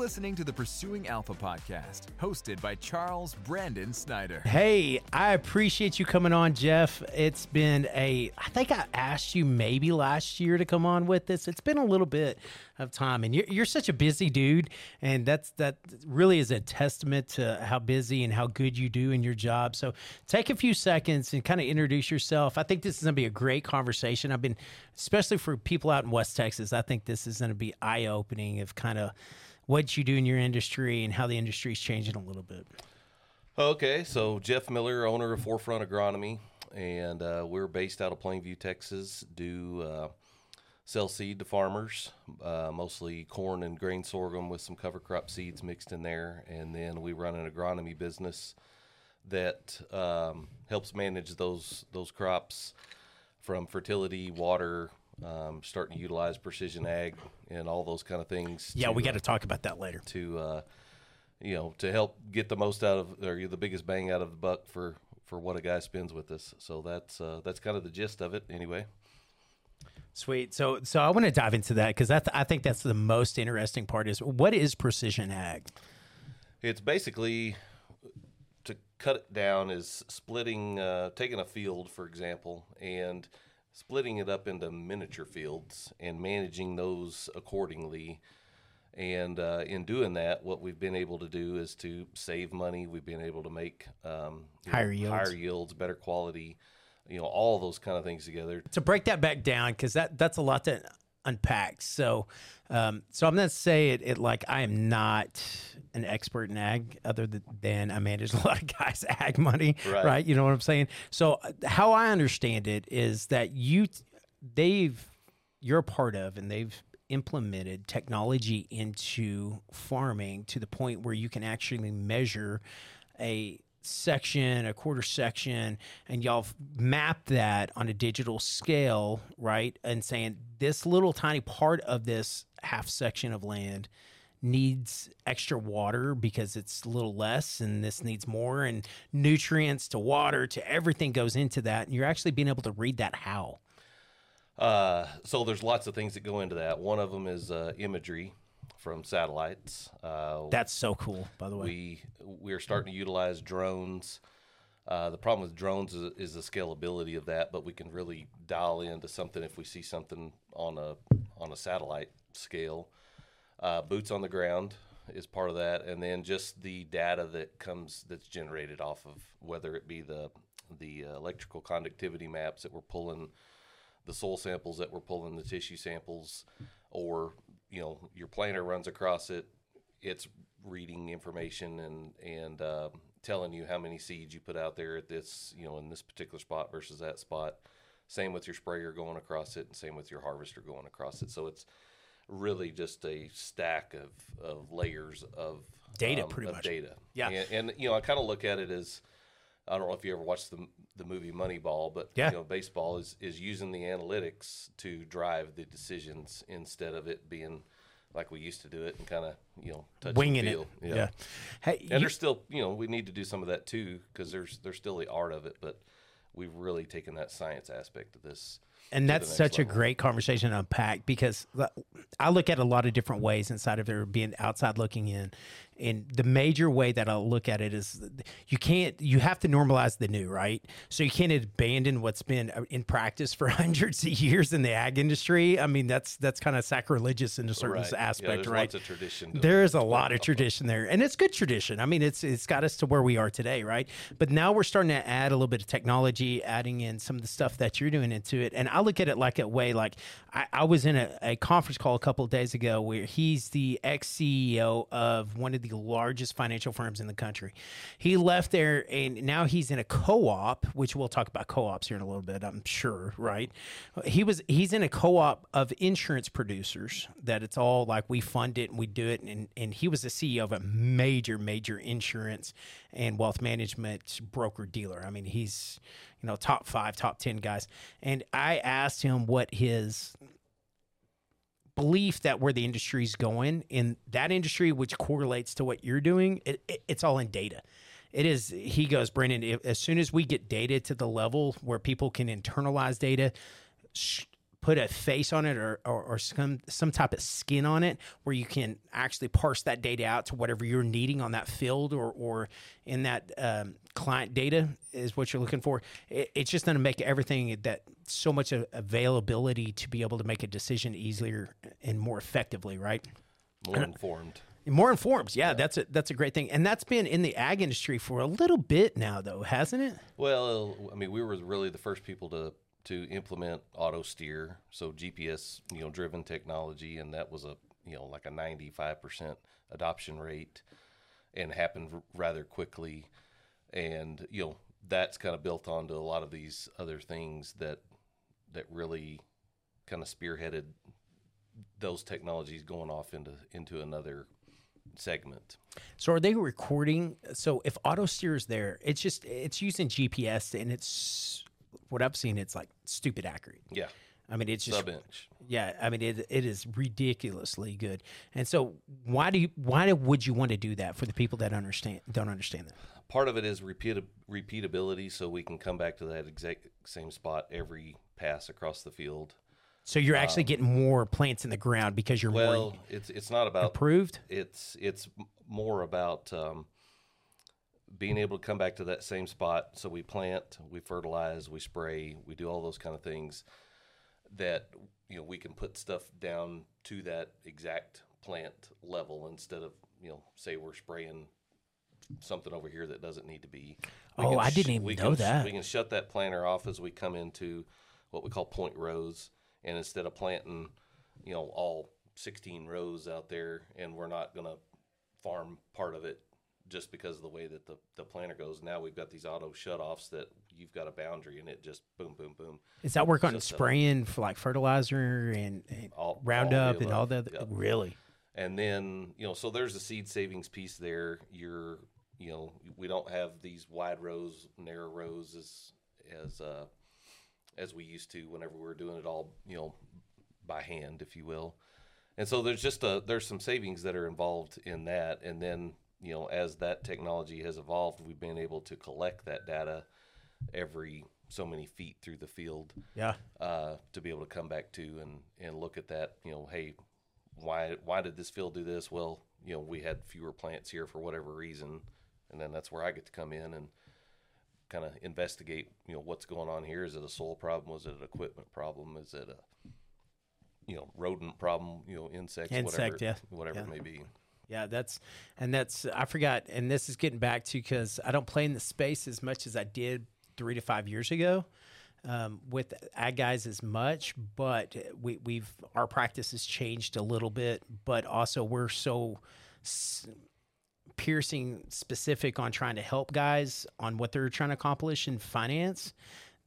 listening to the Pursuing Alpha podcast, hosted by Charles Brandon Snyder. Hey, I appreciate you coming on, Jeff. It's been a, I think I asked you maybe last year to come on with this. It's been a little bit of time, and you're, you're such a busy dude, and that's that really is a testament to how busy and how good you do in your job. So take a few seconds and kind of introduce yourself. I think this is going to be a great conversation. I've been, especially for people out in West Texas, I think this is going to be eye opening of kind of what you do in your industry and how the industry is changing a little bit. Okay, so Jeff Miller, owner of Forefront Agronomy, and uh, we're based out of Plainview, Texas. Do uh, sell seed to farmers, uh, mostly corn and grain sorghum with some cover crop seeds mixed in there, and then we run an agronomy business that um, helps manage those those crops from fertility, water, um, starting to utilize precision ag and all those kind of things. Yeah, to, we got to talk about that later. to uh, you know to help get the most out of or the biggest bang out of the buck for for what a guy spends with us. So that's uh, that's kind of the gist of it, anyway. Sweet. So, so I want to dive into that because that's I think that's the most interesting part. Is what is precision ag? It's basically to cut it down is splitting, uh, taking a field, for example, and splitting it up into miniature fields and managing those accordingly. And uh, in doing that, what we've been able to do is to save money. We've been able to make um, Higher yields. higher yields, better quality, you know, all those kind of things together. To break that back down because that that's a lot to unpack. So, um, so I'm going to say it, it like I am not an expert in ag, other than, than I manage a lot of guys' ag money, Right. right? You know what I'm saying? So, uh, how I understand it is that you, they've, you're a part of, and they've implemented technology into farming to the point where you can actually measure a section, a quarter section, and y'all map that on a digital scale, right? And saying this little tiny part of this half section of land needs extra water because it's a little less and this needs more and nutrients to water to everything goes into that and you're actually being able to read that how Uh, so there's lots of things that go into that. One of them is uh, imagery from satellites. Uh, that's so cool by the way we we are starting to utilize drones. Uh, the problem with drones is, is the scalability of that, but we can really dial into something if we see something on a on a satellite scale. Uh, boots on the ground is part of that, and then just the data that comes that's generated off of whether it be the the uh, electrical conductivity maps that we're pulling, the soil samples that we're pulling, the tissue samples, or you know your planter runs across it, it's reading information and and uh, telling you how many seeds you put out there at this you know in this particular spot versus that spot. Same with your sprayer going across it, and same with your harvester going across it. So it's really just a stack of, of layers of Data, um, pretty of much. data. Yeah. and, and you know I kind of look at it as I don't know if you ever watched the the movie Moneyball, but Yeah. you know baseball is is using the analytics to drive the decisions instead of it being like we used to do it and kind of you know touch winging it feel. yeah, hey And you- there's still, you know, we need to do some of that too because there's there's still the art of it, but we've really taken that science aspect of this. and that's such a great conversation to unpack because I look at a lot of different ways inside of there being outside looking in. And the major way that I look at it is you can't, you have to normalize the new, right? So you can't abandon what's been uh, in practice for hundreds of years in the ag industry. I mean, that's that's kind of sacrilegious in a certain Right. Yeah, aspect, there's right? lots of tradition. There is a lot of tradition there, and it's good tradition. I mean, it's it's got us to where we are today, right? But now we're starting to add a little bit of technology, adding in some of the stuff that you're doing into it. And I look at it like a way, like I, I was in a, a conference call a couple of days ago where he's the ex CEO of one of the largest financial firms in the country. He left there, and now he's in a co-op, which we'll talk about co-ops here in a little bit, I'm sure, right? He was he's in a co-op of insurance producers that it's all like we fund it and we do it, and and he was the CEO of a major major insurance and wealth management broker dealer. I mean, he's you know top five, top ten guys, and I asked him what his belief that where the industry is going in that industry, which correlates to what you're doing, it, it, it's all in data. It is. He goes, Brandon, If, as soon as we get data to the level where people can internalize data, sh- put a face on it or, or, or some some type of skin on it where you can actually parse that data out to whatever you're needing on that field or or in that um, client data is what you're looking for. It, it's just going to make everything that so much availability to be able to make a decision easier and more effectively, right? More informed. More informed, yeah, yeah, that's a that's a great thing, and that's been in the ag industry for a little bit now, though, hasn't it? Well, I mean, we were really the first people to to implement auto steer, so GPS, you know, driven technology, and that was a you know like a 95% adoption rate, and happened r- rather quickly, and you know that's kind of built onto a lot of these other things that that really kind of spearheaded those technologies going off into into another segment. So are they recording? So if auto steer is there, it's just it's using GPS and it's what I've seen, it's like stupid accurate. Yeah. I mean, it's just sub inch. Yeah, I mean, it it is ridiculously good. And so, why do you why would you want to do that for the people that understand don't understand that? Part of it is repeat, repeatability, so we can come back to that exact same spot every pass across the field. So you're actually um, getting more plants in the ground because you're well. More it's it's not about approved. It's it's more about um, being able to come back to that same spot. So we plant, we fertilize, we spray, we do all those kind of things that you know we can put stuff down to that exact plant level instead of you know say we're spraying something over here that doesn't need to be. We oh, I didn't even know can, that. We can shut that planter off as we come into what we call point rows, and instead of planting, you know, all 16 rows out there, and we're not going to farm part of it just because of the way that the, the planter goes. Now we've got these auto shutoffs that you've got a boundary and it just boom, boom, boom. Is that work on spraying for like fertilizer and, and all, Roundup all and all that? Yep. Really? And then, you know, so there's a seed savings piece there. You're, you know, we don't have these wide rows, narrow rows as, as, uh, as we used to whenever we were doing it all, you know, by hand, if you will. And so there's just a, there's some savings that are involved in that. And then you know, as that technology has evolved, we've been able to collect that data every so many feet through the field. Yeah. Uh, to be able to come back to and and look at that, you know, hey, why why did this field do this? Well, you know, we had fewer plants here for whatever reason, and then that's where I get to come in and kind of investigate, you know, what's going on here. Is it a soil problem? Was it an equipment problem? Is it a you know rodent problem? You know, insects, Insect, whatever, yeah. whatever yeah. it may be. Yeah, that's and that's I forgot, and this is getting back to because I don't play in the space as much as I did three to five years ago. Um, with ag guys as much, but we, we've our practice has changed a little bit. But also, we're so s- piercing specific on trying to help guys on what they're trying to accomplish in finance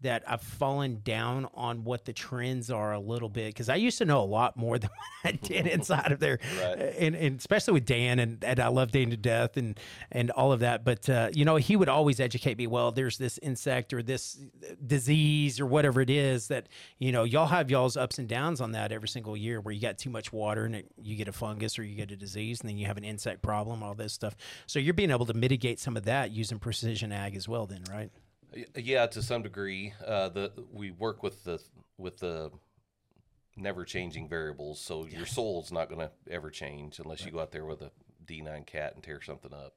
that I've fallen down on what the trends are a little bit because I used to know a lot more than I did inside of there, right. and, and especially with Dan and, and I love Dan to death and and all of that. But uh, you know, he would always educate me. Well, there's this insect or this disease or whatever it is that you know y'all have y'all's ups and downs on that every single year where you got too much water and it, you get a fungus or you get a disease and then you have an insect problem, all this stuff. So you're being able to mitigate some of that using precision ag as well, then, right? Yeah, to some degree. Uh, the we work with the with the never changing variables, so your soul's not going to ever change unless right. you go out there with a D9 cat and tear something up.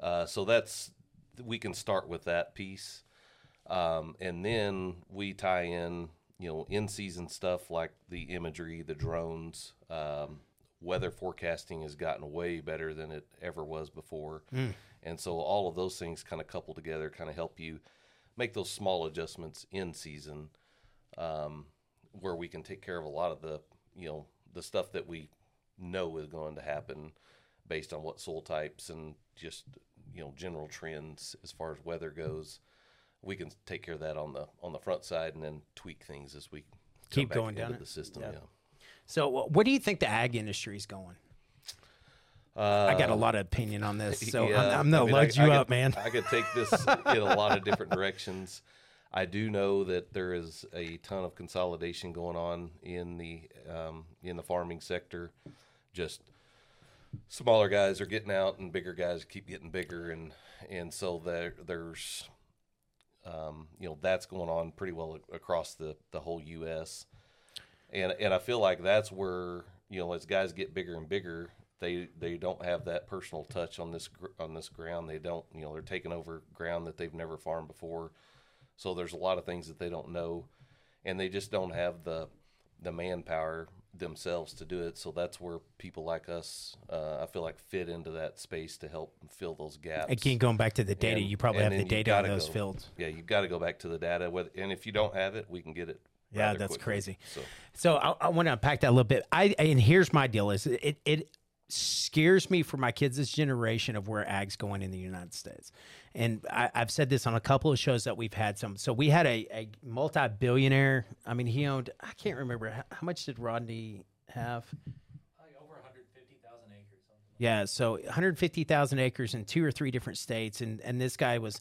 Uh, so that's we can start with that piece, um, and then we tie in you know in season stuff like the imagery, the drones. Um, weather forecasting has gotten way better than it ever was before. Mm. And so all of those things kind of couple together, kind of help you make those small adjustments in season, um, where we can take care of a lot of the you know the stuff that we know is going to happen based on what soil types and just you know general trends as far as weather goes. We can take care of that on the on the front side and then tweak things as we keep going down the system. Yeah. yeah. So, where do you think the ag industry is going? Uh, I got a lot of opinion on this, so yeah, I'm, I'm gonna I mean, load I, you I up, could, man. I could take this in a lot of different directions. I do know that there is a ton of consolidation going on in the um, in the farming sector. Just smaller guys are getting out, and bigger guys keep getting bigger, and and so there there's um, you know that's going on pretty well across the the whole U.S. and and I feel like that's where you know as guys get bigger and bigger, they they don't have that personal touch on this on this ground. They don't you know they're taking over ground that they've never farmed before, so there's a lot of things that they don't know, and they just don't have the the manpower themselves to do it. So that's where people like us, uh, I feel like, fit into that space to help fill those gaps. Again, going back to the data, And- you probably have the data on those go- fields. Yeah, you've got to go back to the data. Whether, and if you don't have it, we can get it. Yeah, that's quickly. crazy. So So I, I want to unpack that a little bit. I and here's my deal: is it it scares me for my kids' this generation of where ag's going in the United States. And I, I've said this on a couple of shows that we've had some. So we had a, a multi-billionaire. I mean, he owned. I can't remember how, how much did Rodney have. over 150,000 acres. Something. Yeah, so 150,000 acres in two or three different states, and and this guy was,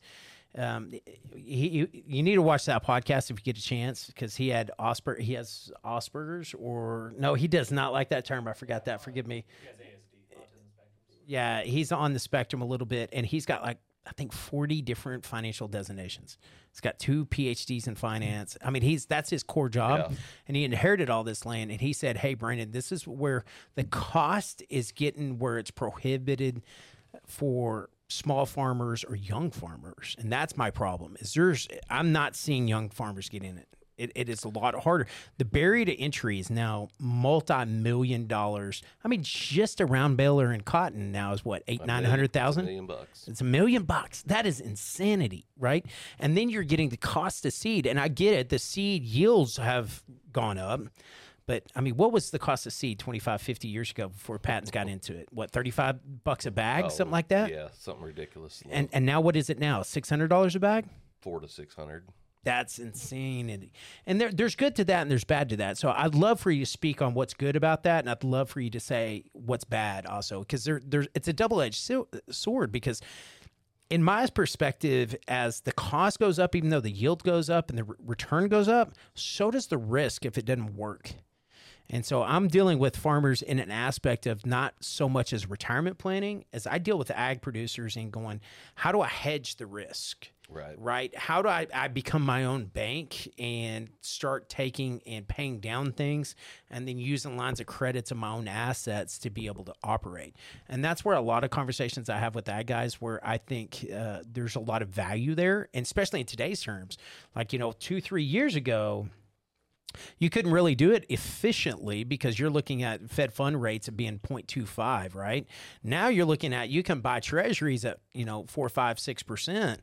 um, he, he you need to watch that podcast if you get a chance because he had Asper he has Asperger's or no he does not like that term I forgot that forgive me He has ASD, autism spectrum. yeah he's on the spectrum a little bit and he's got like I think 40 different financial designations. He's got two PhDs in finance. I mean, he's that's his core job, Yeah. and he inherited all this land. And he said, "Hey, Brandon, this is where the cost is getting where it's prohibited for small farmers or young farmers, and that's my problem. Is there's I'm not seeing young farmers get in it. It, it is a lot harder. The barrier to entry is now multi-million dollars. I mean, just around baler and Cotton now is what eight nine hundred thousand. million bucks. It's a million bucks. That is insanity, right? And then you're getting the cost of seed. And I get it. The seed yields have gone up. But I mean, what was the cost of seed 25, 50 years ago before patents got into it? What, 35 bucks a bag? Oh, something like that? Yeah, something ridiculous. And and now what is it now? $600 a bag? four to six hundred. That's insane. And, and there, there's good to that and there's bad to that. So I'd love for you to speak on what's good about that. And I'd love for you to say what's bad also, because there, there's, it's a double edged sword because in my perspective, as the cost goes up, even though the yield goes up and the re- return goes up, so does the risk if it doesn't work. And so I'm dealing with farmers in an aspect of not so much as retirement planning as I deal with ag producers and going, how do I hedge the risk? Right. Right. How do I, I become my own bank and start taking and paying down things and then using lines of credits of my own assets to be able to operate? And that's where a lot of conversations I have with ag guys where I think uh, there's a lot of value there, and especially in today's terms. Like, you know, two, three years ago, you couldn't really do it efficiently because you're looking at Fed fund rates of being 0.25, right? Now you're looking at you can buy treasuries at, you know, four, five, six percent.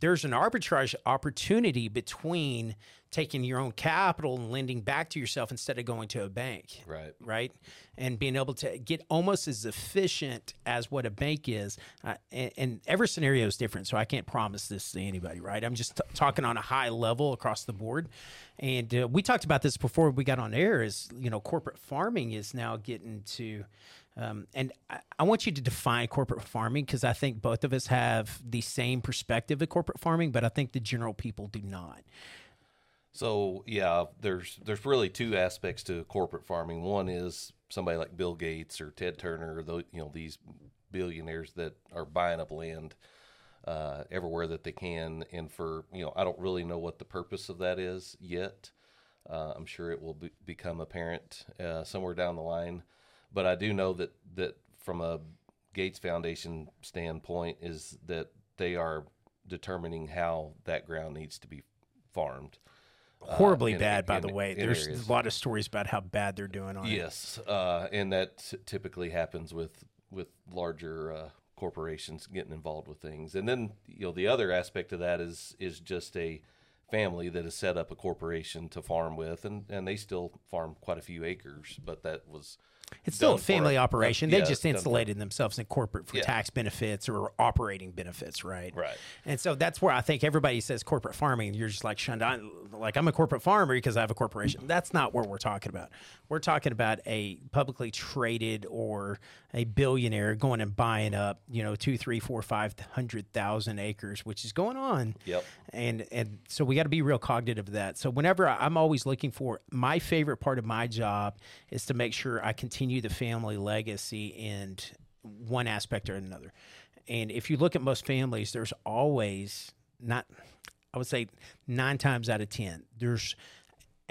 There's an arbitrage opportunity between taking your own capital and lending back to yourself instead of going to a bank Right. right? And being able to get almost as efficient as what a bank is. Uh, and, and every scenario is different, so I can't promise this to anybody, right? I'm just t- talking on a high level across the board. And uh, we talked about this before we got on air. Is you know, corporate farming is now getting to. Um, and I, I want you to define corporate farming because I think both of us have the same perspective of corporate farming, but I think the general people do not. So yeah, there's there's really two aspects to corporate farming. One is somebody like Bill Gates or Ted Turner, you know these billionaires that are buying up land uh, everywhere that they can, and for you know I don't really know what the purpose of that is yet. Uh, I'm sure it will be, become apparent uh, somewhere down the line, but I do know that that from a Gates Foundation standpoint is that they are determining how that ground needs to be farmed. Horribly in- bad, by in- the way. There's areas. a lot of stories about how bad they're doing on it. Yes, uh, and that typically happens with with larger uh, corporations getting involved with things. And then you know the other aspect of that is is just a family that has set up a corporation to farm with, and and they still farm quite a few acres, but that was It's still a family operation. they just insulated themselves in corporate for Yeah. tax benefits or operating benefits, right? Right. And so that's where I think everybody says corporate farming. You're just like shunned. Like I'm a corporate farmer because I have a corporation. That's not what we're talking about. We're talking about a publicly traded or a billionaire going and buying up, you know, two, three, four, five hundred thousand acres, which is going on. Yep. And and so we got to be real cognitive of that. So whenever I- I'm always looking for my favorite part of my job is to make sure I continue the family legacy in one aspect or another. And if you look at most families, there's always not I would say 9 times out of 10 there's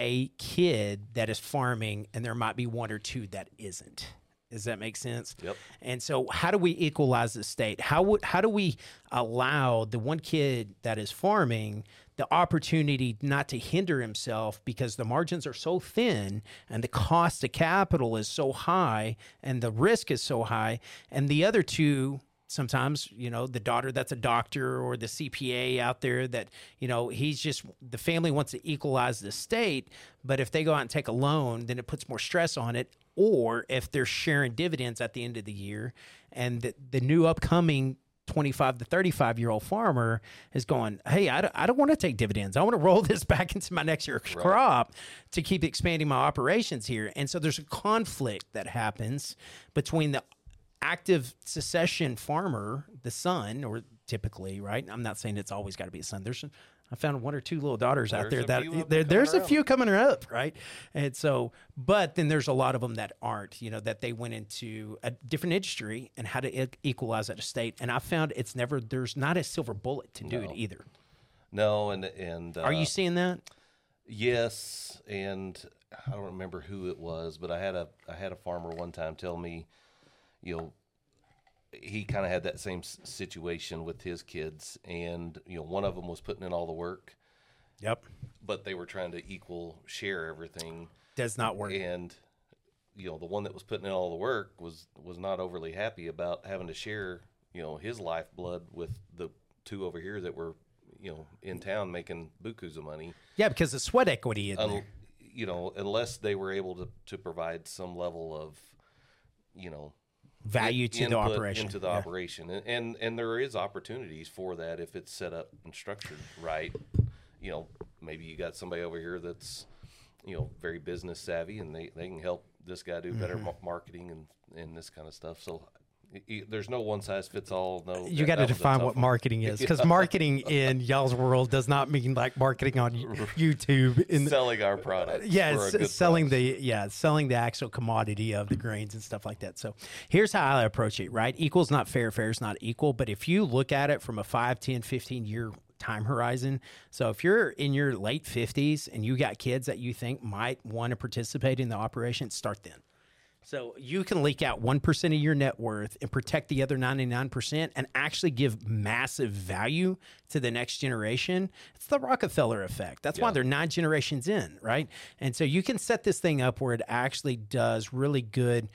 a kid that is farming, and there might be one or two that isn't. Does that make sense? Yep. And so, how do we equalize the state? How would how do we allow the one kid that is farming the opportunity not to hinder himself because the margins are so thin and the cost of capital is so high and the risk is so high, and the other two sometimes you know the daughter that's a doctor or the cpa out there that you know he's just the family wants to equalize the state but if they go out and take a loan then it puts more stress on it. Or if they're sharing dividends at the end of the year and the, the new upcoming 25 to 35 year old farmer is going hey i don't, I don't want to take dividends i want to roll this back into my next year's crop to keep expanding my operations here and so there's a conflict that happens between the active succession farmer, the son, or typically, right? I'm not saying it's always got to be a son. There's, I found one or two little daughters out there a that there, there's a few coming up, right? And so, but then there's a lot of them that aren't, you know, that they went into a different industry and how to equalize that estate. And I found it's never, there's not a silver bullet to do it either. No, and and uh, Are you seeing that? Yes, and I don't remember who it was, but I had a I had a farmer one time tell me, you know, he kind of had that same situation with his kids, and you know, one of them was putting in all the work, Yep. but they were trying to equal share everything, Does not work. and you know, the one that was putting in all the work was was not overly happy about having to share, you know, his lifeblood with the two over here that were, you know, in town making bukus of money Yeah, because the sweat equity in un- there. you know, unless they were able to, to provide some level of, you know, Value to the operation. into the Yeah. operation, and, and and there is opportunities for that if it's set up and structured right. You know, maybe you got somebody over here that's, you know, very business savvy, and they, they can help this guy do better Mm-hmm. marketing and and this kind of stuff. So. There's no one size fits all. No, You got to that was a define what marketing is, because marketing in y'all's world does not mean like marketing on YouTube. In selling our product. yeah, it's selling the yeah, selling the actual commodity of the grains and stuff like that. So here's how I approach it, right? Equal's not fair, fair is not equal. But if you look at it from a 5, 10, 15 year time horizon, so if you're in your late 50s and you got kids that you think might want to participate in the operation, start then. So you can leak out 1% of your net worth and protect the other 99% and actually give massive value to the next generation. It's the Rockefeller effect. That's why they're nine generations in, right? And so you can set this thing up where it actually does really good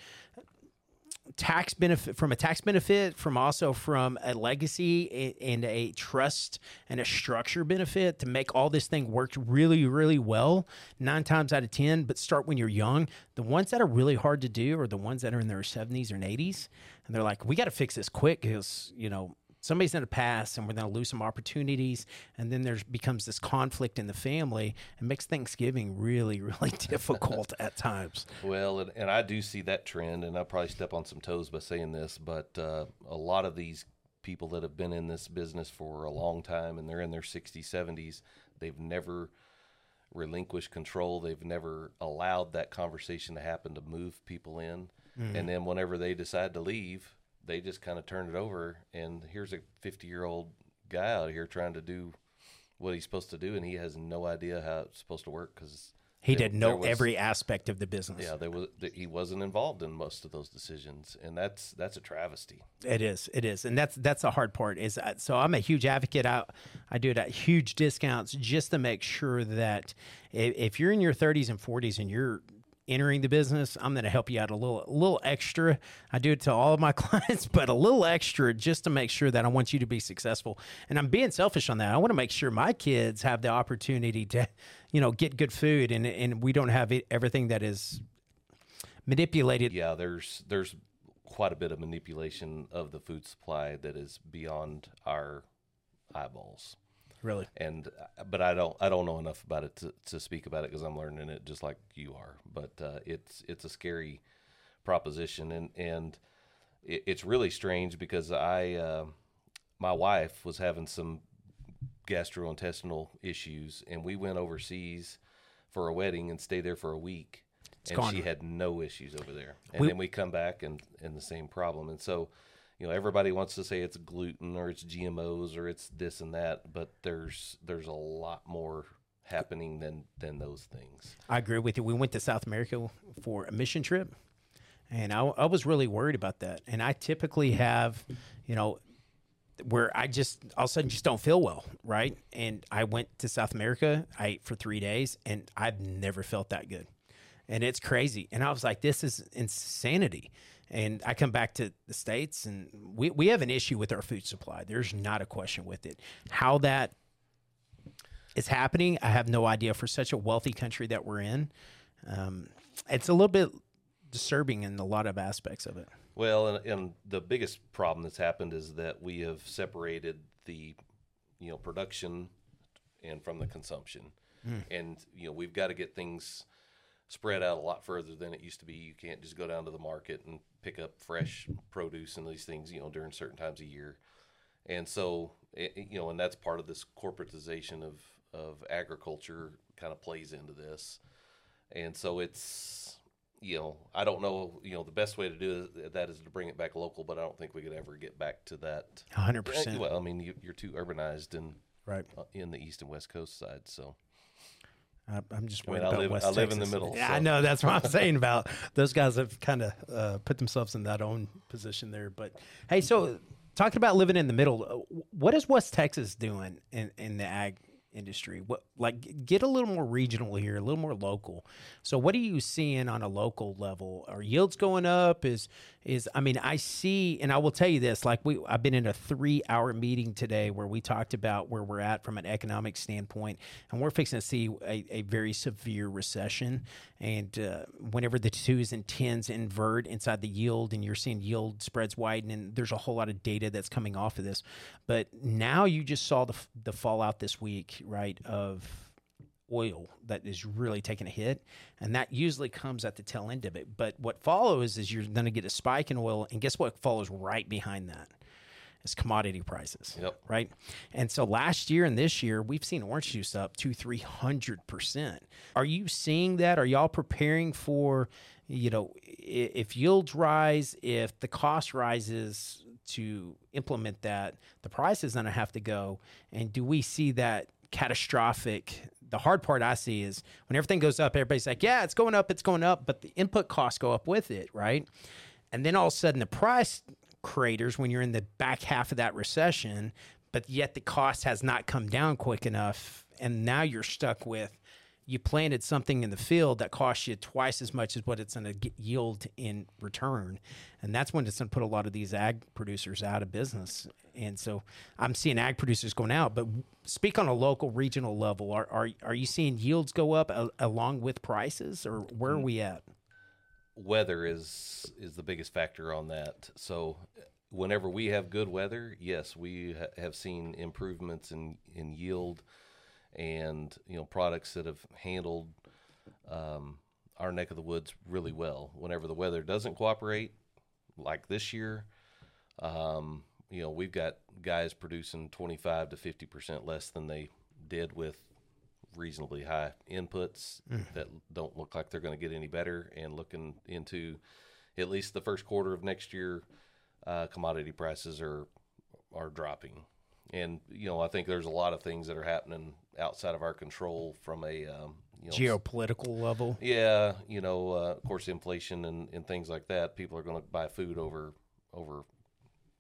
tax benefit from a tax benefit from also from a legacy and a trust and a structure benefit to make all this thing work really really well nine times out of ten. But start when you're young. The ones that are really hard to do are the ones that are in their 70s or 80s and they're like we got to fix this quick because you know somebody's going to pass and we're going to lose some opportunities and then there becomes this conflict in the family and makes thanksgiving really really difficult at times Well, and, and I do see that trend, and I'll probably step on some toes by saying this, but uh, a lot of these people that have been in this business for a long time and they're in their 60s, 70s, they've never relinquished control. They've never allowed that conversation to happen to move people in. And then whenever they decide to leave, they just kind of turned it over. And here's a 50 year old guy out here trying to do what he's supposed to do, and he has no idea how it's supposed to work because he didn't know was- every aspect of the business yeah, there was he wasn't involved in most of those decisions, and that's that's a travesty. It is. It is, and that's that's the hard part. Is uh, so I'm a huge advocate. I I do it at huge discounts just to make sure that if, if you're in your 30s and 40s and you're entering the business, I'm going to help you out a little a little extra. I do it to all of my clients, but a little extra just to make sure that I want you to be successful. And I'm being selfish on that. I want to make sure my kids have the opportunity to, you know, get good food, and and we don't have it, everything that is manipulated Yeah, there's there's quite a bit of manipulation of the food supply that is beyond our eyeballs. Really. And uh, but I don't I don't know enough about it to, to speak about it because I'm learning it just like you are. But uh, it's it's a scary proposition, and and it, it's really strange because I uh, my wife was having some gastrointestinal issues, and we went overseas for a wedding and stayed there for a week. and gone. she had no issues over there. And We- then we come back and and the same problem. And so, you know, everybody wants to say it's gluten or it's GMOs or it's this and that, but there's there's a lot more happening than than those things. I agree with you. We went to South America for a mission trip, and I, I was really worried about that. And I typically have, you know, where I just all of a sudden just don't feel well, right? And I went to South America. I ate for three days, and I've never felt that good, and it's crazy. And I was like, this is insanity. And I come back to the states, and we we have an issue with our food supply. There's not a question with it. How that is happening, I have no idea. For such a wealthy country that we're in, um, it's a little bit disturbing in a lot of aspects of it. Well, and, and the biggest problem that's happened is that we have separated the, you know, production and from the consumption, and you know we've got to get things spread out a lot further than it used to be. You can't just go down to the market and pick up fresh produce and these things, you know, during certain times of year, and so it, it- you know, and that's part of this corporatization of of agriculture kind of plays into this, and so it's you know I don't know you know the best way to do that is to bring it back local, but I don't think we could ever get back to that. 100%. Eh, well, I mean you, you're too urbanized in Right. uh, in the east and west coast side, so I- I'm just I mean, worried I about live- West I live in the middle, Yeah, so. I know. That's what I'm saying about those guys have kind of uh, put themselves in that own position there. But hey, so talking about living in the middle, uh, what is West Texas doing in, in the ag industry? What like get a little more regional here, a little more local. So what are you seeing on a local level? Are yields going up? Is is I mean I see, and I will tell you this: like we, I've been in a three hour meeting today where we talked about where we're at from an economic standpoint, and we're fixing to see a, a very severe recession. And uh, whenever the twos and tens invert inside the yield, and you're seeing yield spreads widen, and there's a whole lot of data that's coming off of this. But now you just saw the the fallout this week, right? Of oil that is really taking a hit and that usually comes at the tail end of it. But what follows is you're going to get a spike in oil and guess what follows right behind that? Is commodity prices Yep. right? And so last year and this year we've seen orange juice up to 300% are you seeing that? Are y'all preparing for you know if yields rise if the cost rises to implement that the price is going to have to go. And do we see that catastrophic. The hard part i see is when everything goes up everybody's like yeah it's going up it's going up but the input costs go up with it right? And then all of a sudden the price craters when you're in the back half of that recession but yet the cost has not come down quick enough and now you're stuck with you planted something in the field that costs you twice as much as what it's going to yield in return. And that's when it's going to put a lot of these ag producers out of business. And so I'm seeing ag producers going out, but speak on a local, regional level. Are, are, are you seeing yields go up a, along with prices or where are mm. we at? weather is is the biggest factor on that. So whenever we have good weather, yes, we ha- have seen improvements in in yield and you know products that have handled um, our neck of the woods really well. Whenever the weather doesn't cooperate, like this year, um, you know we've got guys producing twenty five to fifty percent less than they did with reasonably high inputs that don't look like they're going to get any better. And looking into at least the first quarter of next year, uh, commodity prices are are dropping. And you know, I think there's a lot of things that are happening outside of our control from a um, you know Geopolitical level. yeah, you know, uh, of course, inflation and, and things like that. People are going to buy food over over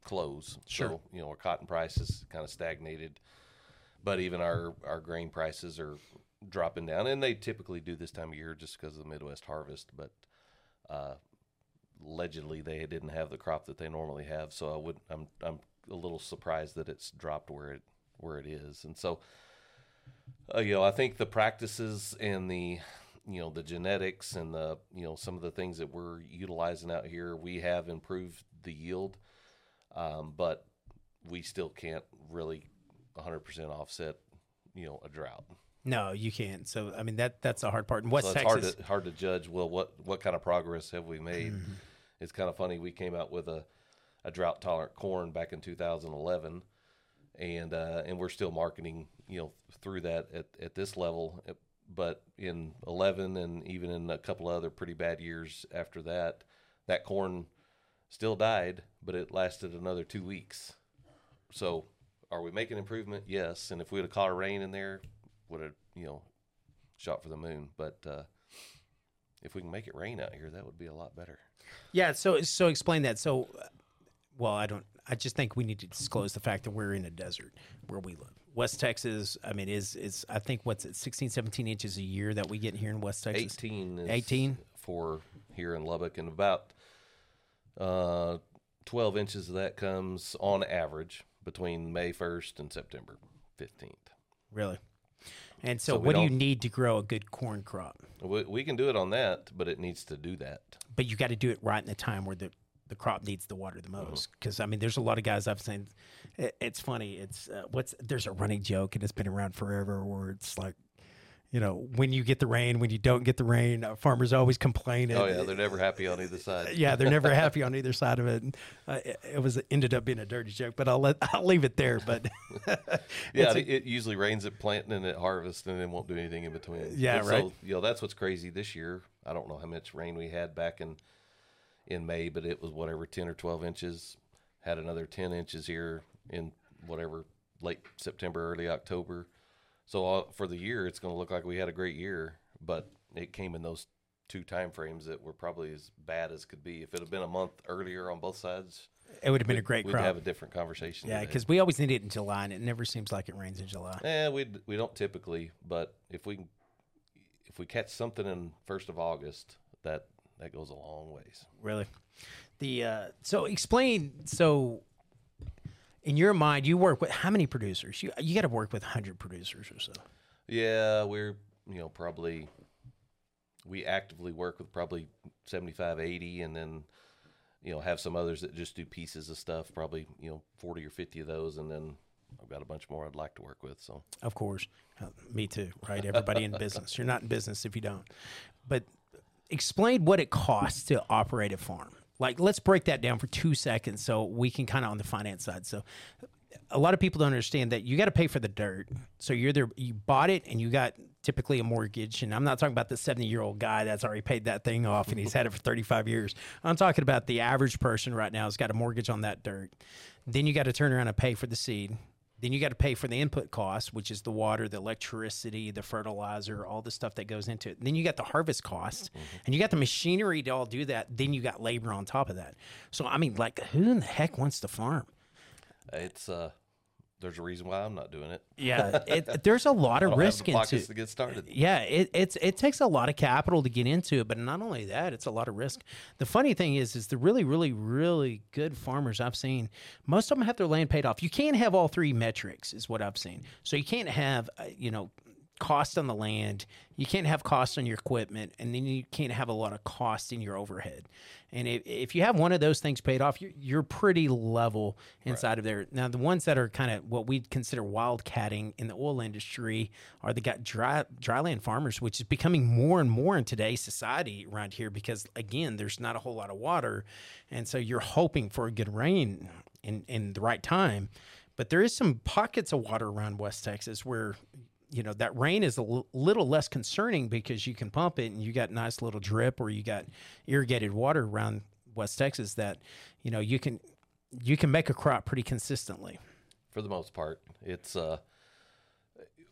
clothes. Sure. So, you know, our cotton prices kind of stagnated, but even our our grain prices are dropping down, and they typically do this time of year just because of the Midwest harvest. But uh, allegedly, they didn't have the crop that they normally have, so I would I'm I'm a little surprised that it's dropped where it where it is, and so uh, you know, I think the practices and the, you know, the genetics and the, you know, some of the things that we're utilizing out here, we have improved the yield, um, but we still can't really 100% offset, you know, a drought. No, you can't. So I mean that that's the hard part. In West so it's Texas, hard to hard to judge. Well, what what kind of progress have we made? It's kind of funny. We came out with a, a drought tolerant corn back in 2011, and uh, and we're still marketing you know through that at, at this level. But in 11 and even in a couple other pretty bad years after that, that corn still died, but it lasted another two weeks. So, are we making improvement? Yes. And if we had caught a rain in there, would it, you know, shot for the moon. But uh, if we can make it rain out here, that would be a lot better. Yeah. So so explain that. So, well, I don't. I just think we need to disclose the fact that we're in a desert where we live. West Texas. I mean, is is I think what's it 16, 17 inches a year that we get here in West Texas. 18 18? for here in Lubbock, and about uh, 12 inches of that comes on average between May 1st and September 15th. Really. And so, So what do you need to grow a good corn crop? We, we can do it on that, but it needs to do that. But you got to do it right in the time where the the crop needs the water the Uh-huh. most. Because I mean, there's a lot of guys I've seen. It, it's funny. It's uh, what's there's a running joke and it's been around forever where it's like. You know, when you get the rain, when you don't get the rain, uh, farmers always complain. Oh, yeah, they're never happy on either side. yeah, they're never happy on either side of it. And, uh, it, it was ended up being a dirty joke, but I'll let I'll leave it there. But Yeah, a- it, it usually rains at planting and at harvest, and then won't do anything in between. Yeah, And right. So you know that's what's crazy this year. I don't know how much rain we had back in in May, but it was whatever ten or twelve inches. Had another ten inches here in whatever late September, early October. So uh, for the year, it's going to look like we had a great year, but it came in those two time frames that were probably as bad as could be. If it had been a month earlier on both sides, it would have been a great we'd crop. have a different conversation. yeah, because we always need it in July, and it never seems like it rains in July. Eh, we we don't typically, but if we if we catch something in first of August, that that goes a long ways. Really, the uh, so explain so. In your mind, you work with how many producers? You you got to work with hundred producers or so. Yeah, we're you know probably we actively work with probably 75, 80, and then you know have some others that just do pieces of stuff. Probably you know forty or fifty of those, and then I've got a bunch more I'd like to work with. So Of course. Uh, me too, right? Everybody in business. You're not in business if you don't. But explain what it costs to operate a farm. Like, let's break that down for two seconds so we can kind of on the finance side. So, a lot of people don't understand that you got to pay for the dirt. So you're there, you bought it, and you got typically a mortgage. And I'm not talking about the 70 year old guy that's already paid that thing off and he's had it for 35 years. I'm talking about the average person right now has got a mortgage on that dirt. Then you got to turn around and pay for the seed. Then you got to pay for the input costs, which is the water, the electricity, the fertilizer, all the stuff that goes into it. Then you got the harvest cost, and you got the machinery to all do that. Then you got labor on top of that. So I mean, like, who in the heck wants to farm? it's uh there's a reason why I'm not doing it. Yeah, it, there's a lot of risk the into to get started. yeah, it, it's it takes a lot of capital to get into it, but not only that, it's a lot of risk. The funny thing is, is the really, really, really good farmers I've seen, most of them have their land paid off. You can't have all three metrics, is what I've seen. So you can't have, uh, you know, cost on the land, you can't have cost on your equipment, and then you can't have a lot of cost in your overhead. And if, if you have one of those things paid off, you're, you're pretty level inside of there. Now, the ones that are kind of what we'd consider wildcatting in the oil industry are the got dry dryland farmers, which is becoming more and more in today's society around here because again, there's not a whole lot of water, and so you're hoping for a good rain in in the right time. But there is some pockets of water around West Texas where you know that rain is a l- little less concerning because you can pump it and you got nice little drip or you got irrigated water around West Texas that you know you can you can make a crop pretty consistently. for the most part. It's uh,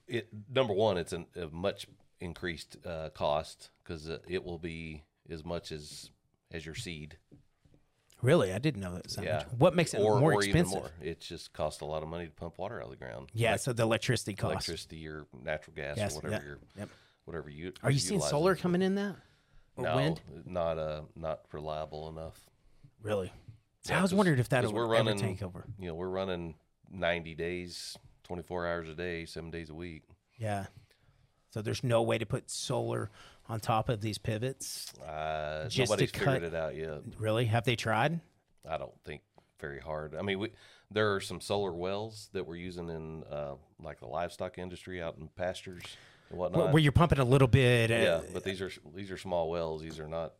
it number one, it's an, a much increased uh, cost because it will be as much as as your seed, Really, I didn't know that. Was that yeah. much. What makes it or, more or expensive? Even more. It just costs a lot of money to pump water out of the ground. Yeah, Like so the electricity cost. electricity or natural gas Yes, or whatever yeah, you're yep. whatever you Are you seeing solar coming in that or No, wind? not uh, not reliable enough. Really? So Yeah, I was wondering if that we're running- take over. You know, we're running ninety days, twenty four hours a day, seven days a week. Yeah. So there's no way to put solar on top of these pivots. Uh, Just to nobody's cut- figured it out yet. Really? Have they tried? I don't think very hard. I mean, we there are some solar wells that we're using in uh, like the livestock industry out in pastures and whatnot. where you're pumping a little bit. uh, yeah, but these are these are small wells. These are not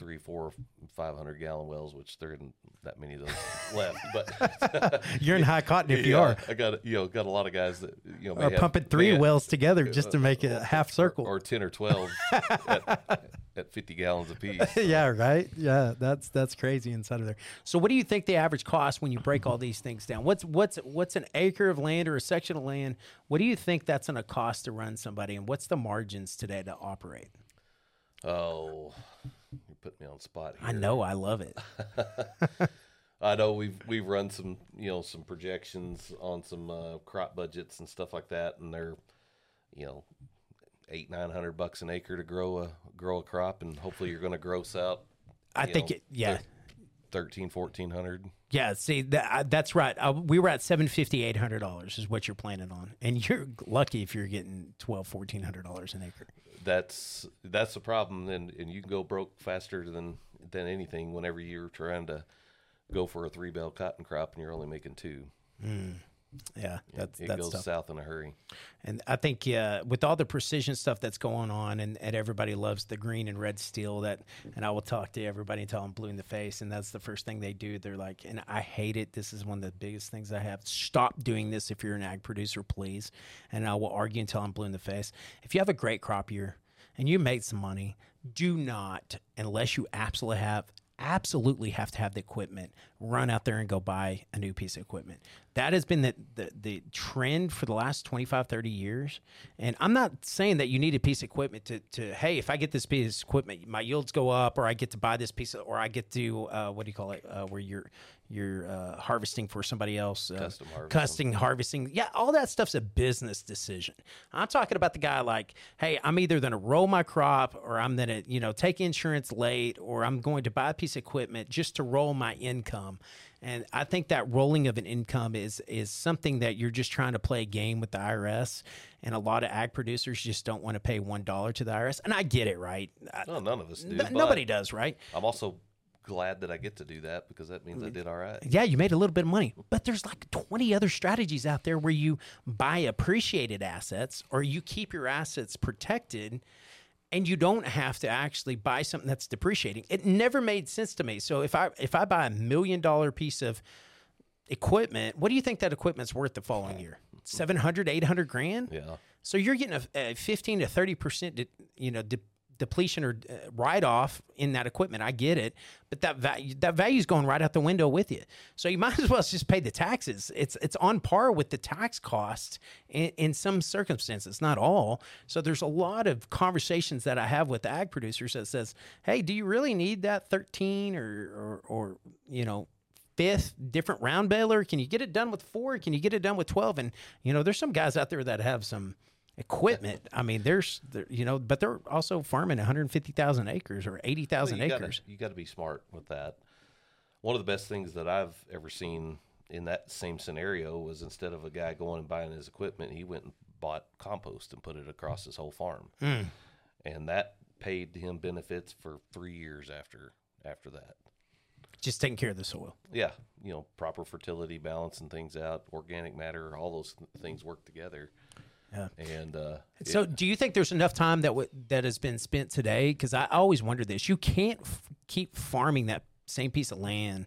three, four, five hundred gallon wells, which there isn't that many of those left. But You're in high cotton if you yeah, are. I got you know got a lot of guys that you know Or uh, have- pumping three have- wells together just to uh, make a half circle. or ten or twelve at, at 50 gallons apiece. yeah, right. Yeah, that's that's crazy inside of there. So, what do you think the average cost when you break all these things down? What's what's what's an acre of land or a section of land? What do you think that's going to cost to run somebody, and what's the margins today to operate? Oh, put me on spot here. I know, I love it. I know we've we've run some you know some projections on some uh, crop budgets and stuff like that, and they're you know eight nine hundred bucks an acre to grow a grow a crop, and hopefully you're going to gross out. I think know, it, yeah. thir- 13 1400 Yeah, see that that's right. Uh, we were at seven fifty, eight hundred dollars is what you're planning on, and you're lucky if you're getting twelve, fourteen hundred dollars an acre. That's that's the problem and, and you can go broke faster than than anything whenever you're trying to go for a three bale cotton crop and you're only making two hmm. Yeah, that's it that's goes tough. south in a hurry And I think uh, with all the precision stuff that's going on, and, and everybody loves the green and red steel. That, and I will talk to everybody until I'm blue in the face, and that's the first thing they do. They're like, and I hate it. This is one of the biggest things I have. Stop doing this if you're an ag producer, please. And I will argue until I'm blue in the face. If you have a great crop year and you made some money, do not, unless you absolutely have absolutely have to have the equipment run out there and go buy a new piece of equipment. That has been the, the, the trend for the last 25 30 years. And i'm not saying that you need a piece of equipment to, to hey if i get this piece of equipment my yields go up or i get to buy this piece of, or i get to uh, what do you call it uh, where you're you're uh, harvesting for somebody else uh, Custom harvesting. custom harvesting. Yeah all that stuff's a business decision. I'm talking about the guy like hey i'm either going to roll my crop or i'm going to you know take insurance late or i'm going to buy a piece of equipment just to roll my income. And i think that rolling of an income is is something that you're just trying to play a game with the irs and a lot of ag producers just don't want to pay one dollar to the irs and i get it right? No none of us do n- nobody does right? I'm also glad that i get to do that because that means i mm. did all right yeah, you made a little bit of money, but there's like 20 other strategies out there where you buy appreciated assets or you keep your assets protected and you don't have to actually buy something that's depreciating. It never made sense to me. So if I if I buy a million dollar piece of equipment, what do you think that equipment's worth the following year? 700, 800 grand? yeah So you're getting a, a 15 to 30 percent, de, you know, de, depletion or uh, write off in that equipment. I get it, but that value that value's going right out the window with you. So you might as well just pay the taxes. It's it's on par with the tax cost in, in some circumstances, not all. So there's a lot of conversations that I have with ag producers that says, "Hey, do you really need that 13 or or, or you know?" fifth different round baler? Can you get it done with four? Can you get it done with 12? And, you know, there's some guys out there that have some equipment. I mean, there's, there, you know, but they're also farming 150,000 acres or 80,000 you gotta, acres. you got to be smart with that one of the best things that i've ever seen in that same scenario was instead of a guy going and buying his equipment he went and bought compost and put it across his whole farm Hmm. and that paid him benefits for three years after after that Just taking care of the soil. yeah you know proper fertility balancing things out organic matter all those th- things work together Yeah. and uh So, do you think there's enough time that w- that has been spent today? Because I always wonder this: you can't f- keep farming that same piece of land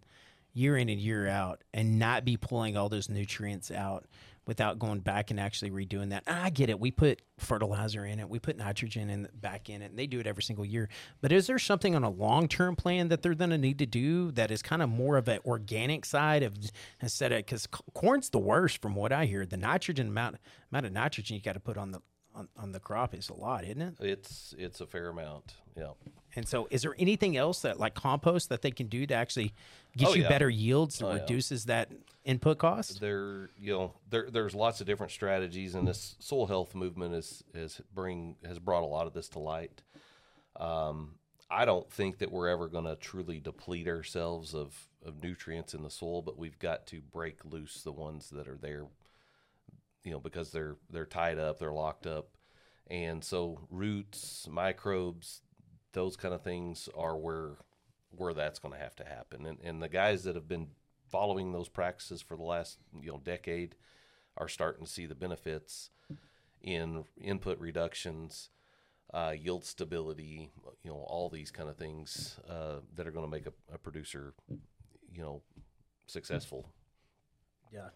year in and year out and not be pulling all those nutrients out without going back and actually redoing that. And I get it; we put fertilizer in it, we put nitrogen in back in it, and they do it every single year. But is there something on a long term plan that they're going to need to do that is kind of more of an organic side of instead of because corn's the worst from what I hear. The nitrogen amount amount of nitrogen you got to put on the on, on the crop is a lot, isn't it? it's it's a fair amount yeah And so, is there anything else that like compost that they can do to actually get Oh, you yeah. better yields that Oh, yeah. reduces that input cost? there you know there there's lots of different strategies and this soil health movement is has bring has brought a lot of this to light um, i don't think that we're ever going to truly deplete ourselves of of nutrients in the soil but we've got to break loose the ones that are there you know because they're they're tied up they're locked up. And so roots microbes those kind of things are where where that's going to have to happen. And, and the guys that have been following those practices for the last you know decade are starting to see the benefits in input reductions uh, yield stability you know all these kind of things uh, that are going to make a, a producer you know successful. Yeah.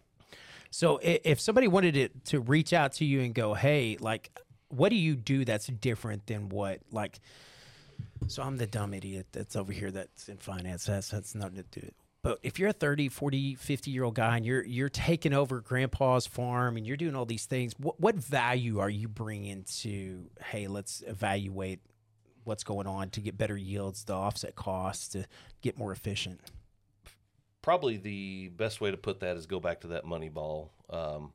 So if somebody wanted to, to reach out to you and go, hey, like, what do you do that's different than what, like, So I'm the dumb idiot that's over here that's in finance. That's that's nothing to do. But if you're a 30, 40, 50 year old guy and you're you're taking over grandpa's farm and you're doing all these things, what, what value are you bringing to, hey, let's evaluate what's going on to get better yields, to offset costs, to get more efficient? Probably the best way to put that is go back to that Moneyball um,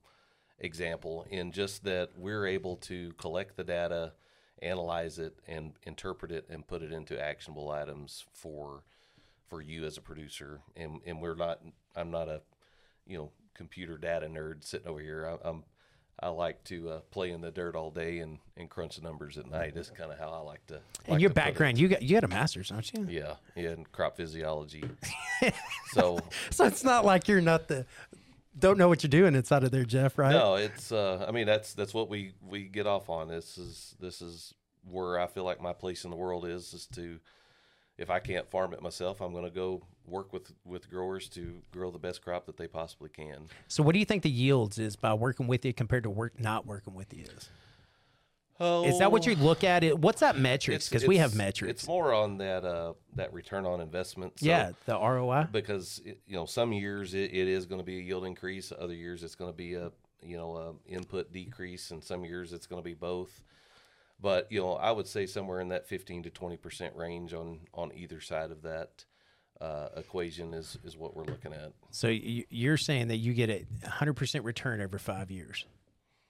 example, in just that we're able to collect the data, analyze it, and interpret it, and put it into actionable items for for you as a producer. And and we're not. I'm not a you know computer data nerd sitting over here. I, I'm I like to uh, play in the dirt all day and, and crunch the numbers at night. That's kind of how I like to. And like your to background, you got you got a master's, don't you? Yeah, yeah, in crop physiology. so So it's not like you're not the don't know what you're doing inside of there, Jeff, right? no, it's. Uh, I mean, that's that's what we we get off on. This is this is where I feel like my place in the world is is to. If I can't farm it myself, I'm going to go work with with growers to grow the best crop that they possibly can. So what do you think the yields is by working with you compared to work not working with you is? Oh, Is that what you look at? It what's that metrics? Because we have metrics. It's more on that uh that return on investment. So- yeah, the ROI. because it, you know some years it, it is going to be a yield increase other years it's going to be a you know a input decrease and some years it's going to be both but you know i would say somewhere in that 15 to 20 percent range on on either side of that uh, equation is is what we're looking at So you- you're saying that you get a 100% return over five years.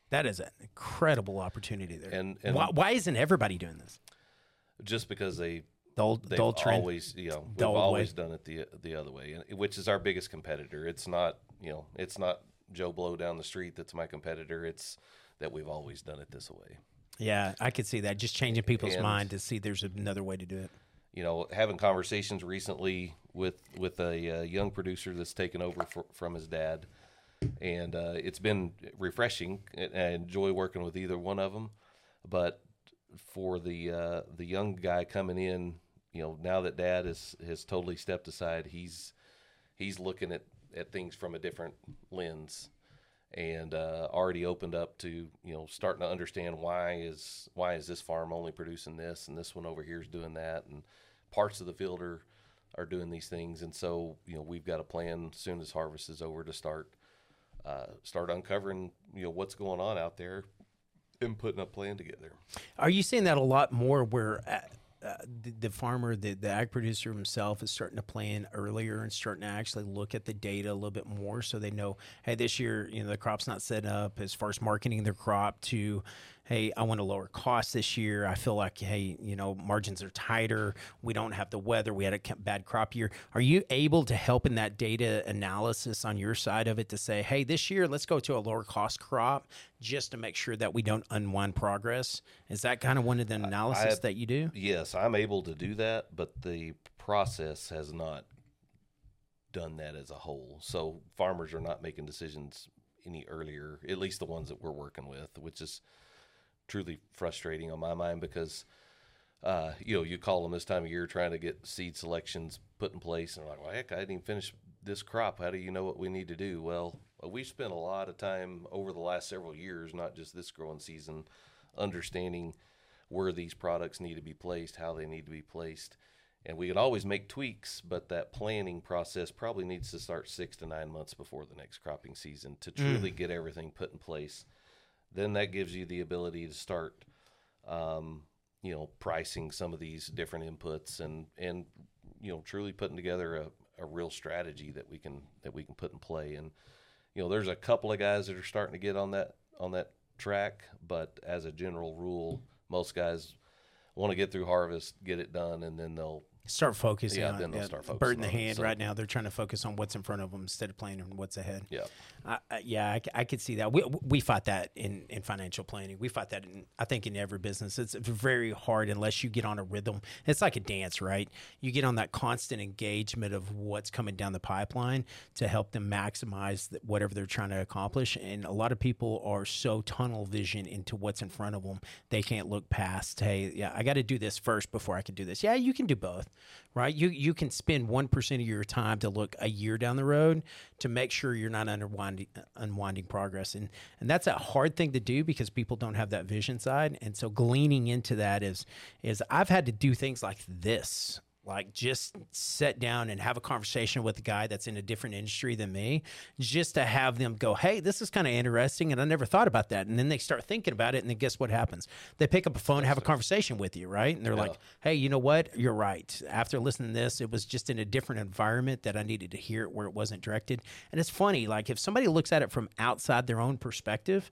That is an incredible opportunity there. And- and- why, why isn't everybody doing this? just because they The old, they've the old trend. always you know we've old way. always done it the the other way and- which is our biggest competitor it's not you know it's not joe blow down the street that's my competitor it's that we've always done it this way yeah, I could see that. Just changing people's And- mind to see there's another way to do it. you know, having conversations recently with with a uh, young producer that's taken over for, from his dad, and uh, it's been refreshing. I enjoy working with either one of them, but for the uh, the young guy coming in, you know, now that dad has has totally stepped aside, he's he's looking at at things from a different lens and uh, already opened up to you know starting to understand why is why is this farm only producing this and this one over here is doing that and parts of the field are are doing these things and so you know we've got a plan as soon as harvest is over to start uh, start uncovering you know what's going on out there and putting a plan together. Are you seeing that a lot more where the, the farmer, the, the ag producer himself is starting to plan earlier and starting to actually look at the data a little bit more so they know, hey, this year, you know, the crop's not set up. As far as marketing their crop to, hey, I want to lower costs this year. I feel like, hey, you know, margins are tighter. We don't have the weather. We had a bad crop year. Are you able to help in that data analysis on your side of it to say, hey, this year, let's go to a lower cost crop just to make sure that we don't unwind progress? Is that kind of one of the analysis that you do? Yes, I'm able to do that, but the process has not done that as a whole. So farmers are not making decisions any earlier, at least the ones that we're working with, which is truly frustrating on my mind because uh, you know, you call them this time of year trying to get seed selections put in place, and they're like, "Well, heck, I didn't even finish this crop. How do you know what we need to do?" Well, we spent a lot of time over the last several years, not just this growing season, understanding where these products need to be placed, how they need to be placed, and we can always make tweaks, but that planning process probably needs to start six to nine months before the next cropping season to truly get everything put in place. Then that gives you the ability to start um, you know, pricing some of these different inputs and and you know, truly putting together a, a real strategy that we can that we can put in play. And you know, there's a couple of guys that are starting to get on that on that track, but as a general rule, most guys want to get through harvest, get it done, and then they'll Start focusing Yeah, on then they'll yeah, start bird in focusing the hand so- right now. They're trying to focus on what's in front of them instead of planning on what's ahead. yeah. I, I, yeah, I, I could see that. We, we fight that in, in financial planning. We fought that in, I think, in every business. It's very hard unless you get on a rhythm. It's like a dance, right? You get on that constant engagement of what's coming down the pipeline to help them maximize whatever they're trying to accomplish. And a lot of people are so tunnel vision into what's in front of them, they can't look past, hey, yeah, I got to do this first before I can do this. Yeah, you can do both. Right? You you can spend one percent of your time to look a year down the road to make sure you're not unwinding unwinding progress, and and that's a hard thing to do because people don't have that vision side, and so gleaning into that is is I've had to do things like this like just sit down and have a conversation with a guy that's in a different industry than me just to have them go hey this is kind of interesting and i never thought about that. And then they start thinking about it and then guess what happens? They pick up a phone and have a conversation with you right? And they're like hey you know what? You're right. After listening to this it was just in a different environment that i needed to hear it where it wasn't directed. And it's funny like if somebody looks at it from outside their own perspective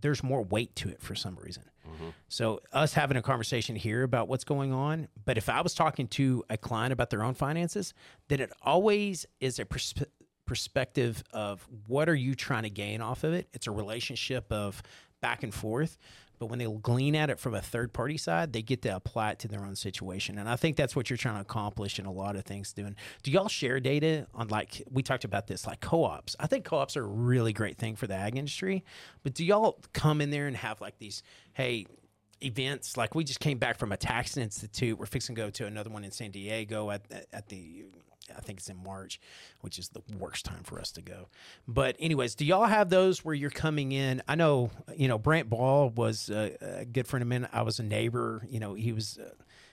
there's more weight to it for some reason. Mm-hmm. So us having a conversation here about what's going on, but if I was talking to a client about their own finances, then it always is a persp- perspective of what are you trying to gain off of it? It's a relationship of back and forth. But when they glean at it from a third party side, they get to apply it to their own situation. And I think that's what you're trying to accomplish in a lot of things doing. Do y'all share data on like we talked about this, like co-ops? I think co-ops are a really great thing for the ag industry. But do y'all come in there and have like these, hey, events like we just came back from a tax institute we're fixing to go to another one in san diego at, at the i think it's in march which is the worst time for us to go. But anyways do y'all have those where you're coming in? I know you know brant ball was a, a good friend of mine. I was a neighbor you know he was uh,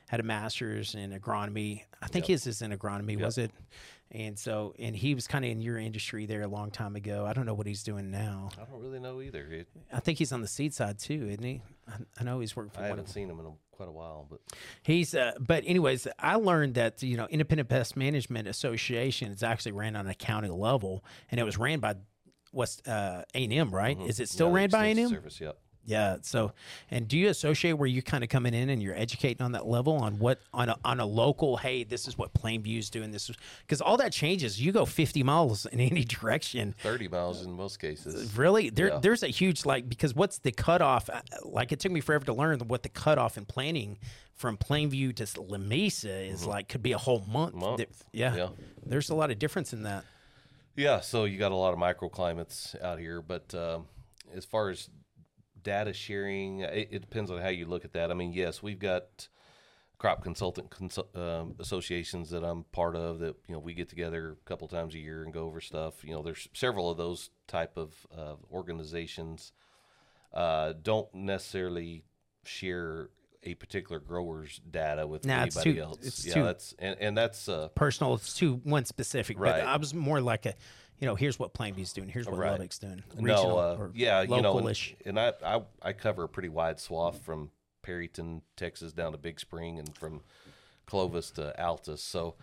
had a master's in agronomy. I think his is in agronomy was it? And so and he was kind of in your industry there a long time ago. I don't know what he's doing now. I don't really know either. It, i think he's on the seed side too isn't he? I, I know he's working for I haven't of seen him in a, quite a while, but He's, uh, but anyways, I learned that you know Independent Pest Management Association is actually ran on a county level, and it was ran by West uh, A and M, right? Is it still Mm-hmm. yeah, ran by A and M? Service, yep. Yeah. So, and do you associate where you kind of coming in and you're educating on that level on what on a on a local? Hey, this is what Plainview's doing. This is because all that changes. You go 50 miles in any direction. Thirty miles in most cases. Really, there Yeah. there's a huge like because what's the cutoff? uh, Like it took me forever to learn what the cutoff in planning from Plainview to Lamesa is like. Could be a whole month. Mm-hmm. Month. Yeah. Yeah. there's a lot of difference in that. Yeah, so you got a lot of microclimates out here, but um, as far as data sharing, it, it depends on how you look at that. I mean, yes, we've got crop consultant consul- um, associations that I'm part of that you know we get together a couple times a year and go over stuff. You know, there's several of those type of uh, organizations. Uh, don't necessarily share a particular grower's data with Nah, anybody too- else. it's yeah, that's and, and that's uh, Personal, it's too one specific. Right. But I was more like a, you know, here's what Plainview's doing. Here's what Right. Lubbock's doing. Regional no, uh, yeah, you know, and, and I, I I cover a pretty wide swath from Perryton, Texas, down to Big Spring, and from Clovis to Altus. So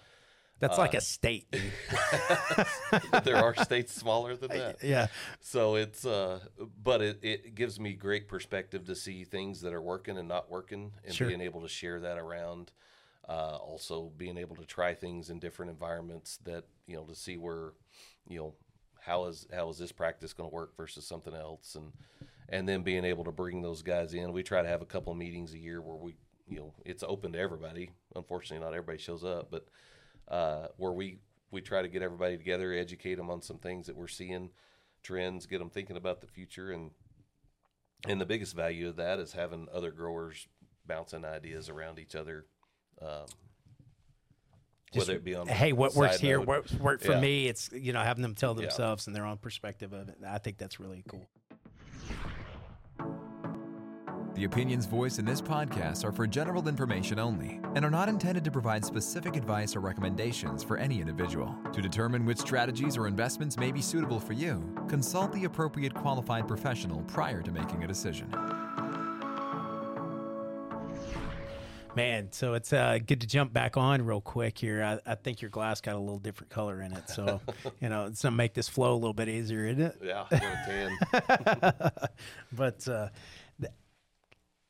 That's uh, like a state. there are states smaller than that. yeah. So it's uh, but it, it gives me great perspective to see things that are working and not working, and Sure. being able to share that around. Uh, also being able to try things in different environments that you know to see where you know how is how is this practice going to work versus something else? And and then being able to bring those guys in we try to have a couple meetings a year where we you know it's open to everybody. Unfortunately not everybody shows up but uh, where we we try to get everybody together educate them on some things that we're seeing trends get them thinking about the future. And and the biggest value of that is having other growers bouncing ideas around each other um, whether it be on Hey, what works here note. works work for Yeah. me. It's you know having them tell Yeah. themselves and their own perspective of it. I think that's really cool. The opinions voiced in this podcast are for general information only and are not intended to provide specific advice or recommendations for any individual. To determine which strategies or investments may be suitable for you, consult the appropriate qualified professional prior to making a decision. Man, so it's uh, good to jump back on real quick here. I, I think your glass got a little different color in it, so you know it's gonna make this flow a little bit easier, isn't it? yeah to 10 but uh,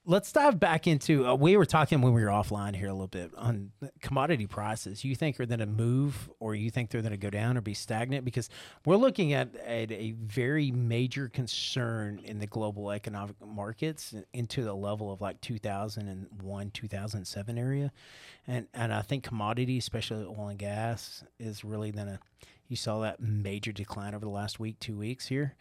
let's dive back into. Uh, we were talking when we were offline here a little bit on commodity prices. You think are going to move, or you think they're going to go down or be stagnant? Because we're looking at, at a very major concern in the global economic markets into the level of like 2001, 2007 area, and and I think commodity, especially oil and gas, is really going to. You saw that major decline over the last week, two weeks here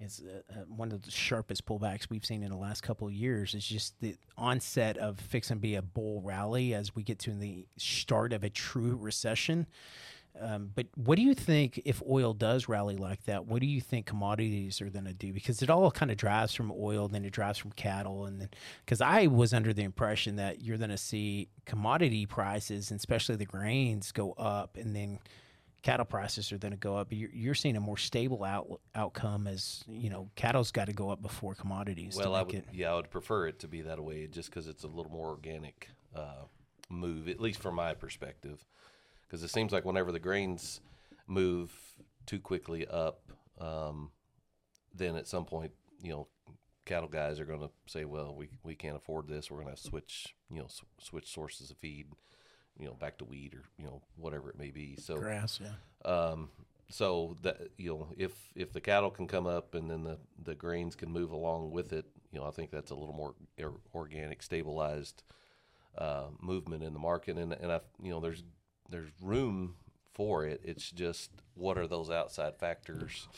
is uh, uh, one of the sharpest pullbacks we've seen in the last couple of years. Is just the onset of fix and be a bull rally as we get to the start of a true recession. Um, but what do you think if oil does rally like that? What do you think commodities are going to do? Because it all kind of drives from oil, then it drives from cattle, and then because I was under the impression that you're going to see commodity prices, and especially the grains, go up, and then cattle prices are going to go up. You're, you're seeing a more stable out, outcome as you know cattle's got to go up before commodities. Well, I would, it. yeah, I would prefer it to be that way, just because it's a little more organic uh, move, at least from my perspective. Because it seems like whenever the grains move too quickly up, um, then at some point, you know, cattle guys are going to say, "Well, we we can't afford this. We're going to switch, you know, s- switch sources of feed, you know, back to wheat or you know whatever it may be." So Grass, yeah. um, so that you know, if if the cattle can come up and then the the grains can move along with it, you know, I think that's a little more organic, stabilized uh, movement in the market, and and I you know, there's there's room for it. It's just what are those outside factors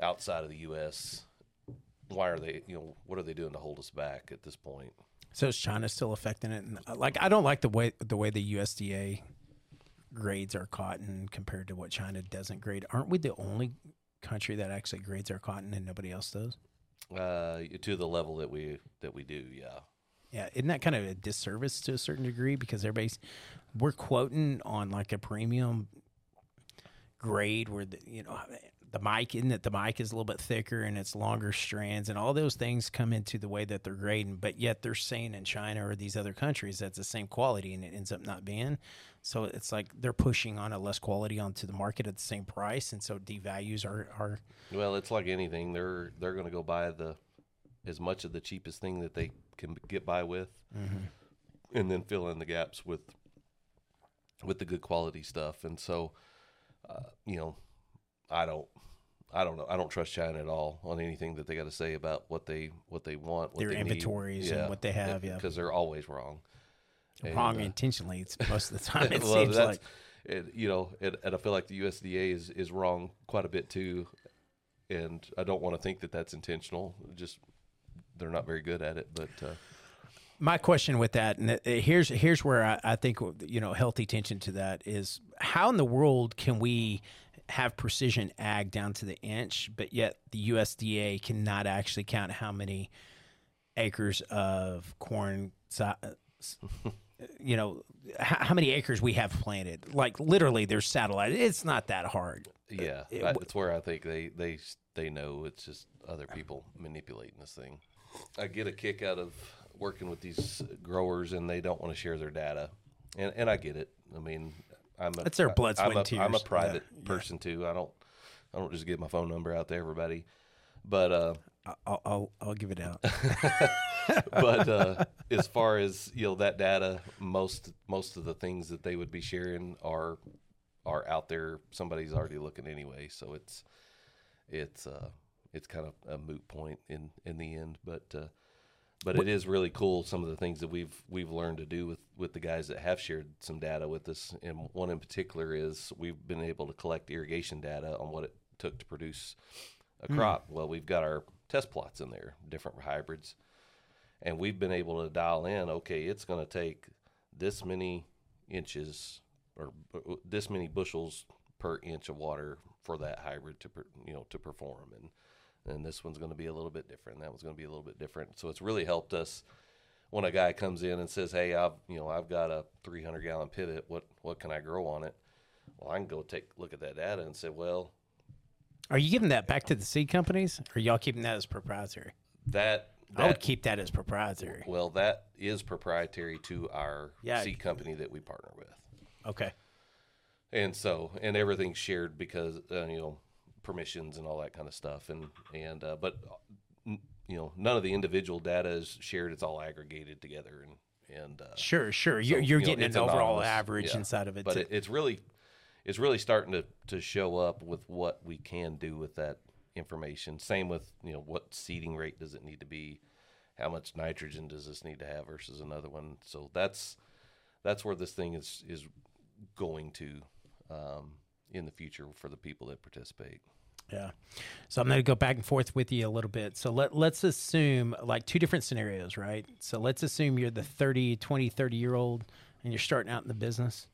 outside of the U.S. Why are they, you know, what are they doing to hold us back at this point? So is China still affecting it? And uh, like, I don't like the way the way the USDA grades our cotton compared to what China doesn't grade. Aren't we the only country that actually grades our cotton and nobody else does? Uh, to the level that we that we do, yeah. Yeah, isn't that kind of a disservice to a certain degree because everybody's we're quoting on like a premium grade where the you know the mic isn't it the mic is a little bit thicker and it's longer strands and all those things come into the way that they're grading but yet they're saying in china or these other countries that's the same quality and it ends up not being so it's like they're pushing on a less quality onto the market at the same price and so devalues are are Well, it's like anything. They're they're going to go buy the as much of the cheapest thing that they can get by with, and then fill in the gaps with with the good quality stuff. And so, uh, you know, I don't. I don't know. I don't trust China at all on anything that they got to say about what they what they want, what Their they inventories and what they have, yeah. because they're always wrong. And, wrong uh, intentionally it's most of the time it well, seems like it, you know, and, and I feel like the USDA is is wrong quite a bit too, and I don't want to think that that's intentional. Just they're not very good at it, but uh, my question with that, and here's here's where I, I think you know healthy tension to that is how in the world can we have precision ag down to the inch, but yet the USDA cannot actually count how many acres of corn, you know, how, many acres we have planted. Like literally, there's satellite. It's not that hard. yeah, it- that- that's where I think they they they know it's just other people manipulating this thing. I get a kick out of working with these growers, and they don't want to share their data, and and I get it. I mean, I'm a It's their blood, I'm sweat, a, and I'm a private Yeah, yeah. person too. I don't I don't just give my phone number out to everybody, but. uh I'll I'll, I'll give it out. but uh, as far as you know that data most most of the things that they would be sharing are are out there somebody's already looking anyway so it's it's uh it's kind of a moot point in in the end but uh but it is really cool some of the things that we've we've learned to do with with the guys that have shared some data with us. And one in particular is we've been able to collect irrigation data on what it took to produce a hmm. crop. Well we've got our test plots in there different hybrids. And we've been able to dial in okay it's going to take this many inches or uh, this many bushels per inch of water for that hybrid to you know to perform. And and this one's going to be a little bit different that one's going to be a little bit different so it's really helped us when a guy comes in and says hey i've you know i've got a 300 gallon pivot what what can i grow on it well i can go take a look at that data and say well Are you giving that back to the seed companies, or y'all keeping that as proprietary? that I would keep that as proprietary. well that is proprietary to our Yeah. seed company that we partner with Okay. and so and everything's shared because uh, you know permissions and all that kind of stuff and and uh, but n- you know none of the individual data is shared it's all aggregated together and and uh, Sure, sure. so, You're, you're you know, getting an overall anonymous. average Yeah. inside of it. but it, it's really it's really starting to to show up with what we can do with that information same with you know what seeding rate does it need to be how much nitrogen does this need to have versus another one so that's that's where this thing is is going to um, in the future for the people that participate Yeah. So I'm going to go back and forth with you a little bit. So let, let's assume like two different scenarios, right? So let's assume you're the 30, 20, 30 year old and you're starting out in the business,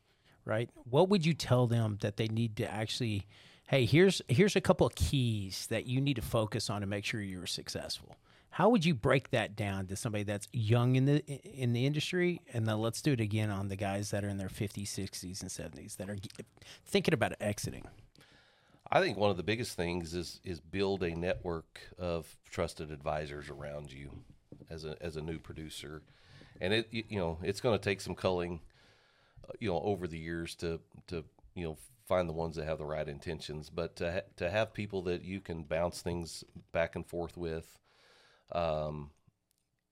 right? What would you tell them that they need to actually, hey, here's here's a couple of keys that you need to focus on to make sure you're successful. How would you break that down to somebody that's young in the in the industry? And then let's do it again on the guys that are in their 50s, 60s, and 70s that are thinking about exiting. I think one of the biggest things is is build a network of trusted advisors around you as a as a new producer, and it you know it's going to take some culling, uh, you know, over the years to to you know find the ones that have the right intentions, but to ha- to have people that you can bounce things back and forth with, um,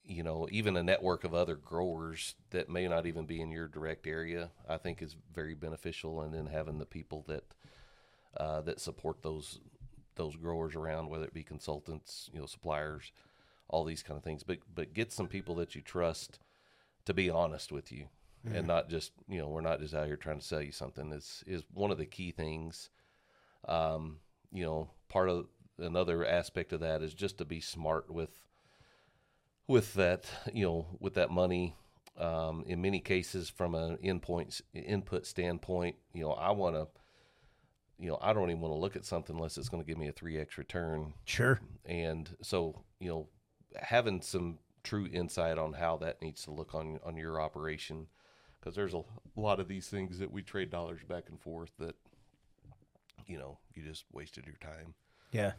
you know, even a network of other growers that may not even be in your direct area, I think is very beneficial, and then having the people that uh, that support those those growers around, whether it be consultants, you know, suppliers, all these kind of things. But but get some people that you trust to be honest with you, and not just you know we're not just out here trying to sell you something. Is is one of the key things. Um, you know, part of another aspect of that is just to be smart with with that you know with that money. Um, in many cases, from an endpoint input standpoint, you know, I want to you know, I don't even want to look at something unless it's going to give me a 3x return. Sure. And so, you know, having some true insight on how that needs to look on on your operation because there's a lot of these things that we trade dollars back and forth that you know, you just wasted your time. Yeah.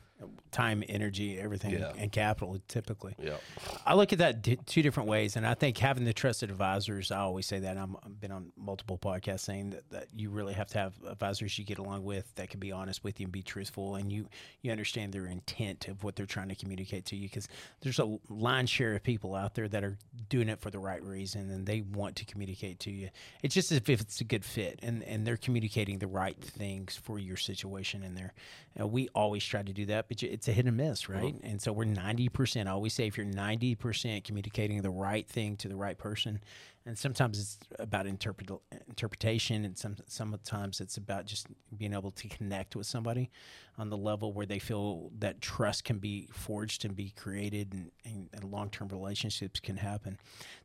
Time, energy, everything, Yeah. and capital typically. Yeah. I look at that d- two different ways, and I think having the trusted advisors. I always say that I'm, I've been on multiple podcasts saying that, that you really have to have advisors you get along with that can be honest with you and be truthful, and you you understand their intent of what they're trying to communicate to you. Because there's a line share of people out there that are doing it for the right reason, and they want to communicate to you. It's just as if it's a good fit, and and they're communicating the right things for your situation in there. Uh, we always try to do that, but it's a hit and miss, uh-huh. right? And so we're 90%. I always say if you're 90% communicating the right thing to the right person, and sometimes it's about interpret, interpretation, and some sometimes it's about just being able to connect with somebody on the level where they feel that trust can be forged and be created, and, and, and long term relationships can happen.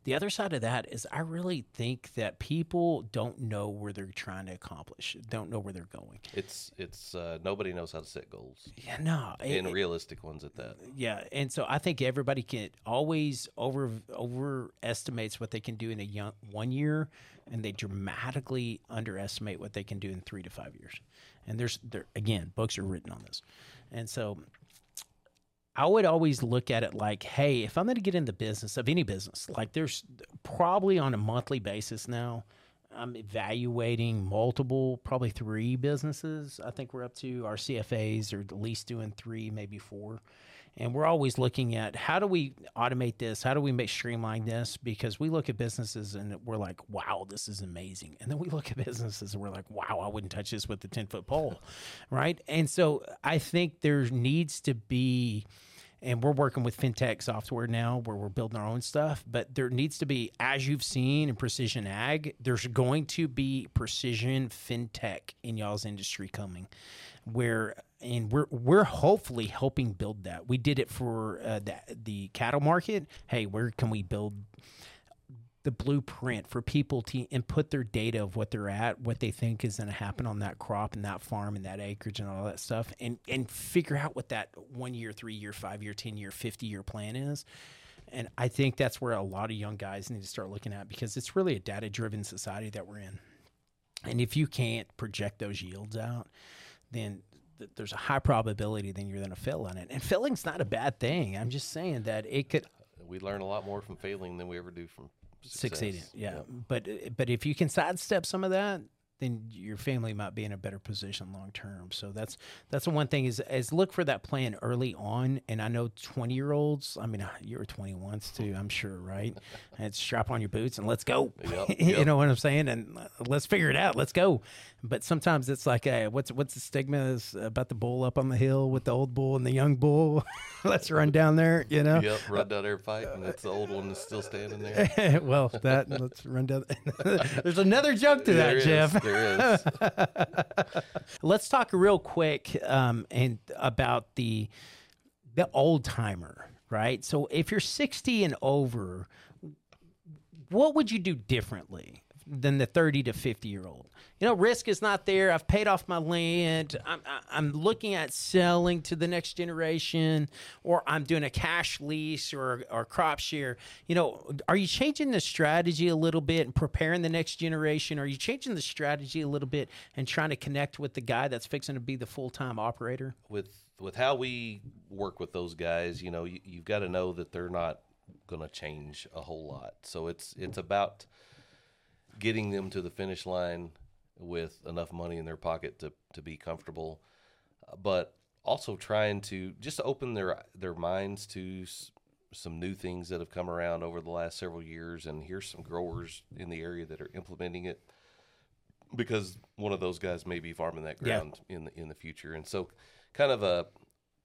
The other side of that is I really think that people don't know where they're trying to accomplish, don't know where they're going. It's it's uh, nobody knows how to set goals Yeah, no, it- and realistic ones at that. yeah, and so I think everybody can always over overestimates what they can do in a young one year, and they dramatically underestimate what they can do in three to five years. And there's there again, books are written on this, and so I would always look at it like, hey, if I'm going to get in the business of any business, like there's probably on a monthly basis now. I'm evaluating multiple, probably three businesses. I think we're up to our CFAs are at least doing three, maybe four. And we're always looking at how do we automate this? How do we make streamline this? Because we look at businesses and we're like, wow, this is amazing. And then we look at businesses and we're like, wow, I wouldn't touch this with a 10 foot pole. right. And so I think there needs to be and we're working with fintech software now where we're building our own stuff but there needs to be as you've seen in precision ag there's going to be precision fintech in y'all's industry coming where and we're we're hopefully helping build that we did it for uh, the, the cattle market hey where can we build the blueprint for people to input their data of what they're at, what they think is going to happen on that crop and that farm and that acreage and all that stuff, and and figure out what that one year, three year, five year, ten year, fifty year plan is. And I think that's where a lot of young guys need to start looking at because it's really a data driven society that we're in. And if you can't project those yields out, then th- there's a high probability then you're going to fail on it. And failing's not a bad thing. I'm just saying that it could We learn a lot more from failing than we ever do from success. succeeding. Yeah, but but if you can sidestep some of that, then your family might be in a better position long term. So that's that's the one thing is is look for that plan early on. And I know twenty year olds. I mean, you were twenty once too. I'm sure, right? and strap on your boots and let's go. Yep, you know what I'm saying? And uh, let's figure it out. Let's go. But sometimes it's like, hey, what's what's the stigma is about the bull up on the hill with the old bull and the young bull? let's run down there. You know. Yep, run down there fight, and it's the old one that's still standing there. well, that let's run down. There's another joke to There that, Jeff. There is. Let's talk real quick um, and about the the old timer, right? So if you're 60 and over, what would you do differently than the 30 to 50 year old? You know, risk is not there. I've paid off my land. I'm, I'm looking at selling to the next generation, or I'm doing a cash lease or, or crop share. You know, are you changing the strategy a little bit and preparing the next generation? Are you changing the strategy a little bit and trying to connect with the guy that's fixing to be the full time operator? with with how we work with those guys, you know, you, you've got to know that they're not going to change a whole lot. So it's it's about getting them to the finish line with enough money in their pocket to to be comfortable, but also trying to just open their their minds to s- some new things that have come around over the last several years. And here's some growers in the area that are implementing it because one of those guys may be farming that Yeah. ground in the in the future, and so kind of a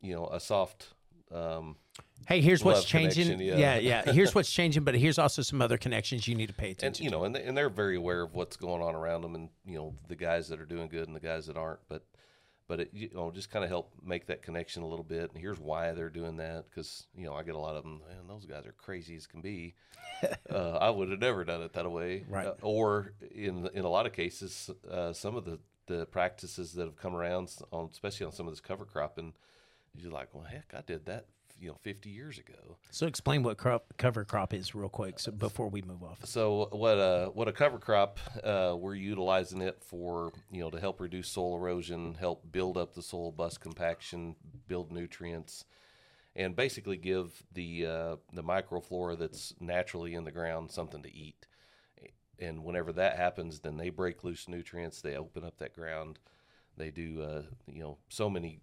you know a soft um, Hey, here's what's changing. Yeah. yeah. yeah, Here's what's changing, but here's also some other connections you need to pay and attention. you know and, they, and they're very aware of what's going on around them, and you know the guys that are doing good and the guys that aren't, but but it, you know just kind of help make that connection a little bit. And here's why they're doing that because you know I get a lot of them. Man, those guys are crazy as can be. uh, I would have never done it that way. Right. Uh, or in in a lot of cases, uh, some of the the practices that have come around on especially on some of this cover cropping, you're like, well, heck, I did that you know 50 years ago. So explain what crop, cover crop is real quick, so before we move off. So what a what a cover crop uh, we're utilizing it for you know to help reduce soil erosion, help build up the soil, bust compaction, build nutrients, and basically give the uh, the microflora that's naturally in the ground something to eat. And whenever that happens, then they break loose nutrients. They open up that ground. They do uh, you know so many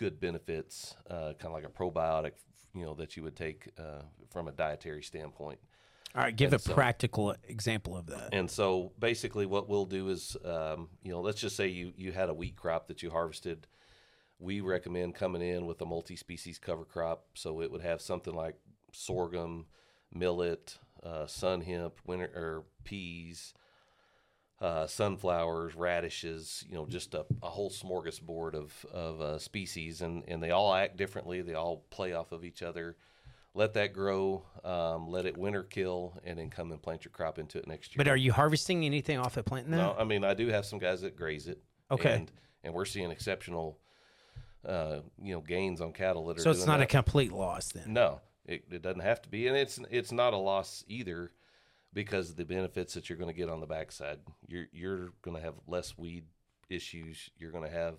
good benefits, uh, kind of like a probiotic, you know, that you would take uh, from a dietary standpoint. All right, give And a so- practical example of that. And so basically, what we'll do is, um, you know, let's just say you you had a wheat crop that you harvested. We recommend coming in with a multi-species cover crop, so it would have something like sorghum, millet, uh, sun hemp, winter or peas, uh, sunflowers, radishes. You know, just a, a whole smorgasbord of of uh, species, and and they all act differently. They all play off of each other. Let that grow, um, let it winter kill, and then come and plant your crop into it next year. But are you harvesting anything off of planting that? No, I mean I do have some guys that graze it. Okay. and, and we're seeing exceptional, uh, you know, gains on cattle that are. so it's not a complete loss then. No, it, it doesn't have to be, and it's it's not a loss either, because of the benefits that you're going to get on the backside. You're you're going to have less weed issues. You're going to have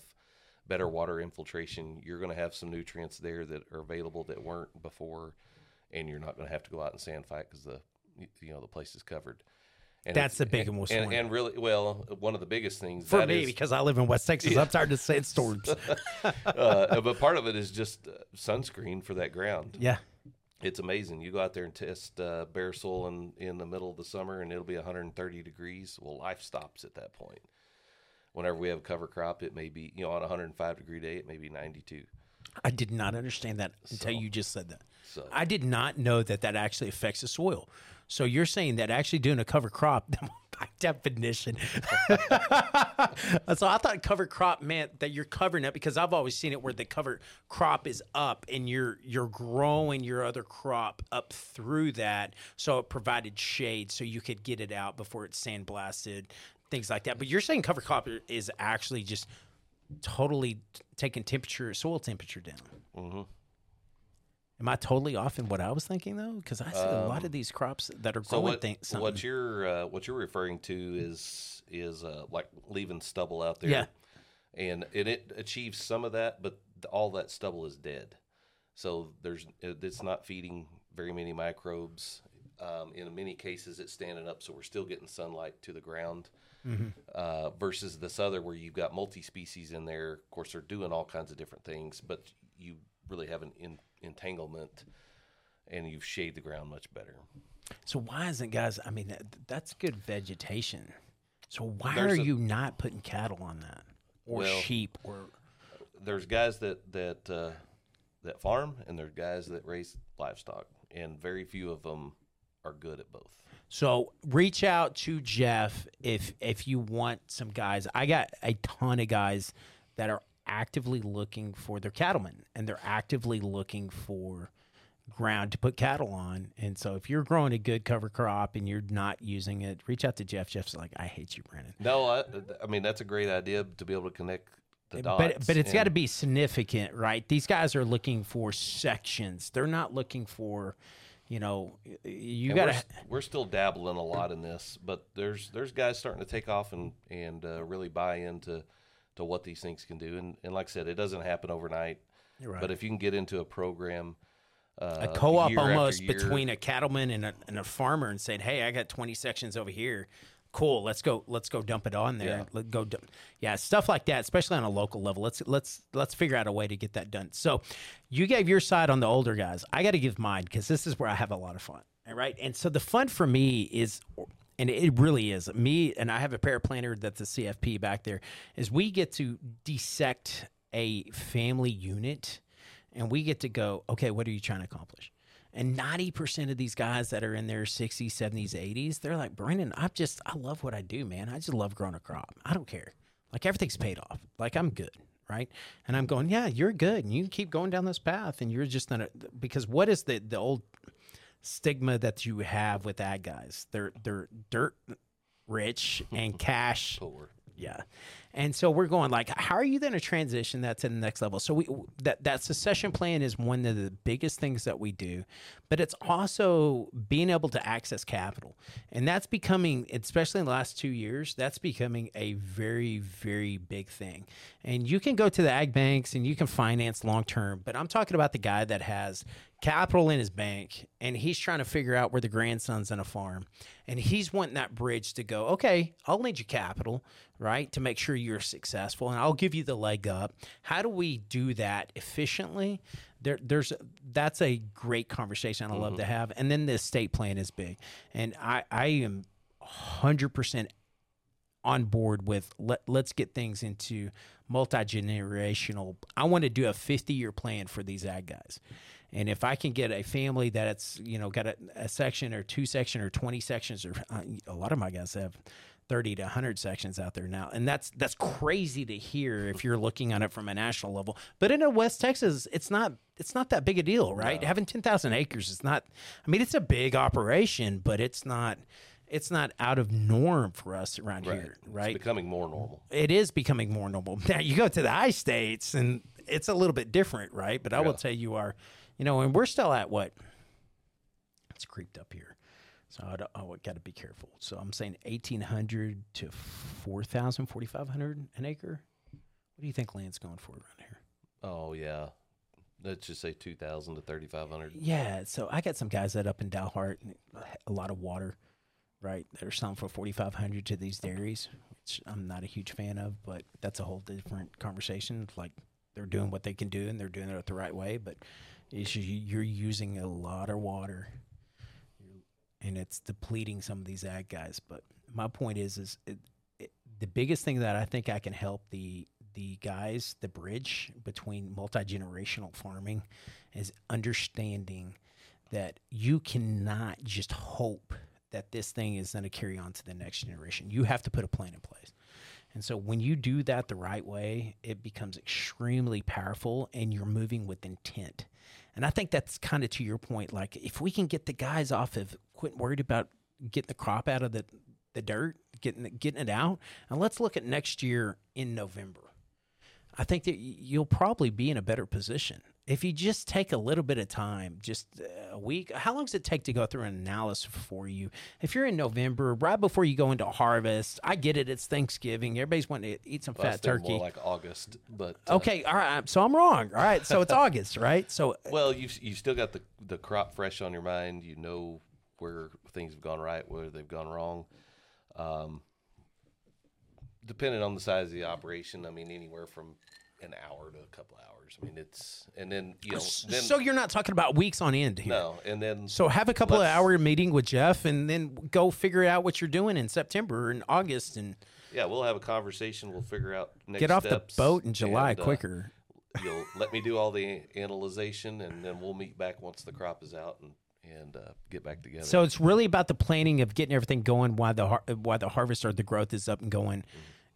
better water infiltration. You're going to have some nutrients there that are available that weren't before, and you're not going to have to go out and sand fight because the you know the place is covered. And That's the big and, most and, and really well one of the biggest things For that me, is- because I live in West Texas, I'm tired of sandstorms. uh, but part of it is just uh, sunscreen for that ground. yeah. It's amazing. You go out there and test uh, bare soil in, in the middle of the summer, and it'll be 130 degrees. Well, life stops at that point. Whenever we have a cover crop, it may be you know on a 105 degree day, it may be 92. I did not understand that until you just said that. So- I did not know that that actually affects the soil. So you're saying that actually doing a cover crop, by definition. so I thought cover crop meant that you're covering it because I've always seen it where the cover crop is up and you're you're growing your other crop up through that, so it provided shade so you could get it out before it's sandblasted, things like that. But you're saying cover crop is actually just totally taking temperature, soil temperature down. Mm-hmm. Am I totally off in what I was thinking though? Because I see a lot of these crops that are Um, So growing what, things. what you're uh, what you're referring to is is uh, like leaving stubble out there. Yeah. and it, it achieves some of that, but all that stubble is dead. So there's it's not feeding very many microbes. Um, in many cases, it's standing up, so we're still getting sunlight to the ground. Uh, versus this other where you've got multi-species in there. Of course, they're doing all kinds of different things, but you really haven't in, entanglement, and you've shade the ground much better. so why isn't guys? I mean, that, that's good vegetation. So why There's are a- you not putting cattle on that or Well- sheep or? there's guys that that uh, that farm and there's guys that raise livestock, and very few of them are good at both. So reach out to Jeff if if you want some guys. I got a ton of guys that are actively looking for their cattlemen and they're actively looking for ground to put cattle on. And so if you're growing a good cover crop and you're not using it, reach out to Jeff. Jeff's like, I hate you, Brandon. No, I, I mean that's a great idea to be able to connect the dots. But but it's and- got to be significant, right? These guys are looking for sections. They're not looking for, you know, you got we're, to. we're still dabbling a lot in this, but there's there's guys starting to take off and and uh, really buy into to what these things can do. And and like I said, it doesn't happen overnight. Right. But if you can get into a program, uh, a co-op almost between a cattleman and a, and a farmer and saying, "Hey, I got 20 sections over here. Cool, let's go. Let's go dump it on there. Yeah. Let go. Dump. Yeah, stuff like that, especially on a local level. Let's let's let's figure out a way to get that done. So, you gave your side on the older guys. I got to give mine because this is where I have a lot of fun. All right, and so the fun for me is. And it really is me, and I have a pair of paraplanner that's a CFP back there. Is we get to dissect a family unit and we get to go, okay, what are you trying to accomplish? And 90% of these guys that are in their 60s, 70s, 80s, they're like, Brandon, I just, I love what I do, man. I just love growing a crop. I don't care. Like everything's paid off. Like I'm good. Right. And I'm going, yeah, you're good. And you keep going down this path. And you're just gonna because what is the, the old stigma that you have with ag guys? They're, they're dirt rich and cash Poor. yeah. And so we're going like, how are you going to transition that to the next level? So we that that succession plan is one of the biggest things that we do, but it's also being able to access capital, and that's becoming, especially in the last two years, that's becoming a very very big thing. And you can go to the ag banks and you can finance long term, but I'm talking about the guy that has capital in his bank and he's trying to figure out where the grandson's in a farm and he's wanting that bridge to go okay i'll lend you capital right to make sure you're successful and i'll give you the leg up. How do we do that efficiently? There, there's that's a great conversation i love to have. And then the estate plan is big. And i i am 100% on board with let, let's get things into multi-generational. I want to do a 50 year plan for these ag guys. And if i can get a family that's you know got a, a section or two section or 20 sections or uh, a lot of my guys have 30 to 100 sections out there now and that's that's crazy to hear if you're looking on it from a national level but in a west texas it's not it's not that big a deal right having 10000 acres is not i mean it's a big operation but it's not it's not out of norm for us around here right It's becoming more normal. it is becoming more normal. Now you go to the high states and it's a little bit different, right? But I will tell you are, you know, and we're still at what? It's creeped up here. So I, I got to be careful. So I'm saying 1800 to 4000, 4500 an acre. What do you think land's going for around here? Oh yeah. Let's just say two thousand to thirty five hundred. Yeah, so I got some guys that up in Dalhart, a lot of water, right? That are selling for forty five hundred to these dairies, which I'm not a huge fan of, but that's a whole different conversation. Like they're doing what they can do and they're doing it the right way, but you're using a lot of water, and it's depleting some of these ag guys. But my point is, is it, it, the biggest thing that I think I can help the the guys, the bridge between multi generational farming, is understanding that you cannot just hope that this thing is going to carry on to the next generation. You have to put a plan in place. And so when you do that the right way, it becomes extremely powerful and you're moving with intent. And I think that's kind of to your point. Like if we can get the guys off of quit worried about getting the crop out of the, the dirt, getting it, getting it out, and let's look at next year in November. I think that you'll probably be in a better position if you just take a little bit of time, just a week. How long does it take to go through an analysis for you? If you're in November, right before you go into harvest, I get it. It's Thanksgiving. Everybody's wanting to eat some fat turkey. More like August, but uh, okay, all right. So I'm wrong. All right, so it's August, right? So Well, you you still got the the crop fresh on your mind. You know where things have gone right, where they've gone wrong. Um, depending on the size of the operation, I mean anywhere from an hour to a couple hours. I mean it's and then you know then so you're not talking about weeks on end here. no, and then So have a couple of hour meeting with Jeff, and then go figure out what you're doing in September and August, and yeah, we'll have a conversation. We'll figure out next get off steps, the boat in July and, uh, quicker. you'll let me do all the analyzation, and then we'll meet back once the crop is out and and uh, get back together. So it's really about the planning of getting everything going while the har- while the harvest or the growth is up and going,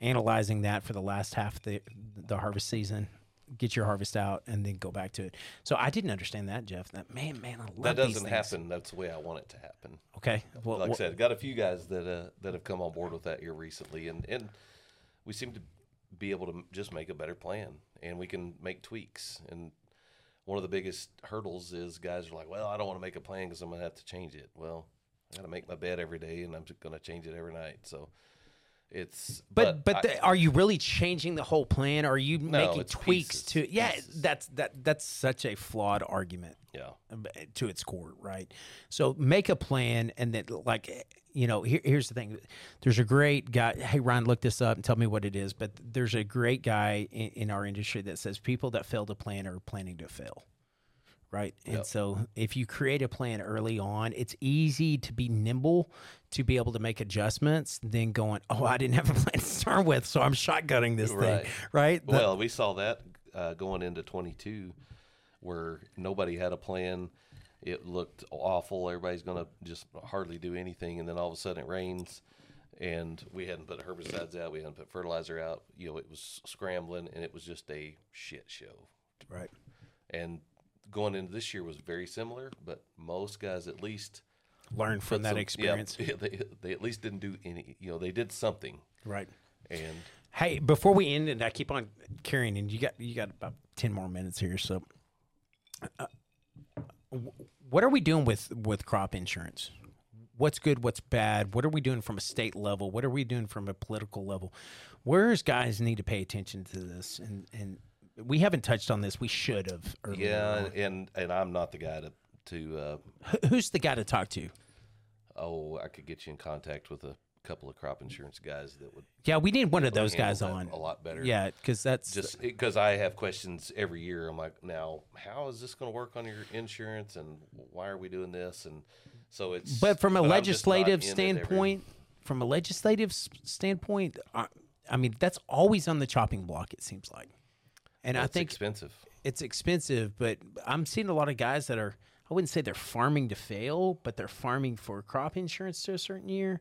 analyzing that for the last half of the the harvest season, get your harvest out, and then go back to it. So I didn't understand that, Jeff. That man, man, I love that doesn't happen. That's the way I want it to happen. Okay, well, like I said, got a few guys that uh, that have come on board with that here recently, and and we seem to be able to just make a better plan, and we can make tweaks. And one of the biggest hurdles is guys are like, "Well, I don't want to make a plan because I'm gonna have to change it." Well, I got to make my bed every day, and I'm gonna change it every night. So it's But but, I- the, are you really changing the whole plan? Are you making tweaks pieces, to? Yeah, pieces. that's that that's such a flawed argument. yeah. to its core, right? So make a plan, and then like you know, here, here's the thing: there's a great guy. Hey, Ryan, look this up and tell me what it is. But there's a great guy in, in our industry that says people that fail to plan are planning to fail. Right. And so if you create a plan early on, it's easy to be nimble to be able to make adjustments than going, oh, I didn't have a plan to start with. So I'm shotgunning this Right. thing. Right. The- Well, we saw that uh, going into 22, where nobody had a plan. It looked awful. Everybody's going to just hardly do anything, and then all of a sudden it rains, and we hadn't put herbicides out, we hadn't put fertilizer out. You know, it was scrambling, and it was just a shit show. right. And going into this year was very similar, but most guys at least Learn from that some- yeah, experience. they, they at least didn't do any. You know, they did something, Right. and Hey, before we end, and I keep on carrying, and you got you got about ten more minutes here. So, uh, what are we doing with with crop insurance? What's good? What's bad? What are we doing from a state level? What are we doing from a political level? Where's guys need to pay attention to this? And and we haven't touched on this. We should have. earlier yeah, on. and and, I'm not the guy to to. Uh, Who- who's the guy to talk to? Oh, I could get you in contact with a couple of crop insurance guys that would Yeah, we need one of those handle guys that on. a lot better. Yeah, because that's just because I have questions every year. I'm like, now, how is this going to work on your insurance, and why are we doing this? And so it's. But from a I'm just not legislative in it every- standpoint, from a legislative s- standpoint, I, I mean that's always on the chopping block. It seems like, and I think it's expensive. it's expensive. But I'm seeing a lot of guys that are. I wouldn't say they're farming to fail, but they're farming for crop insurance to a certain year.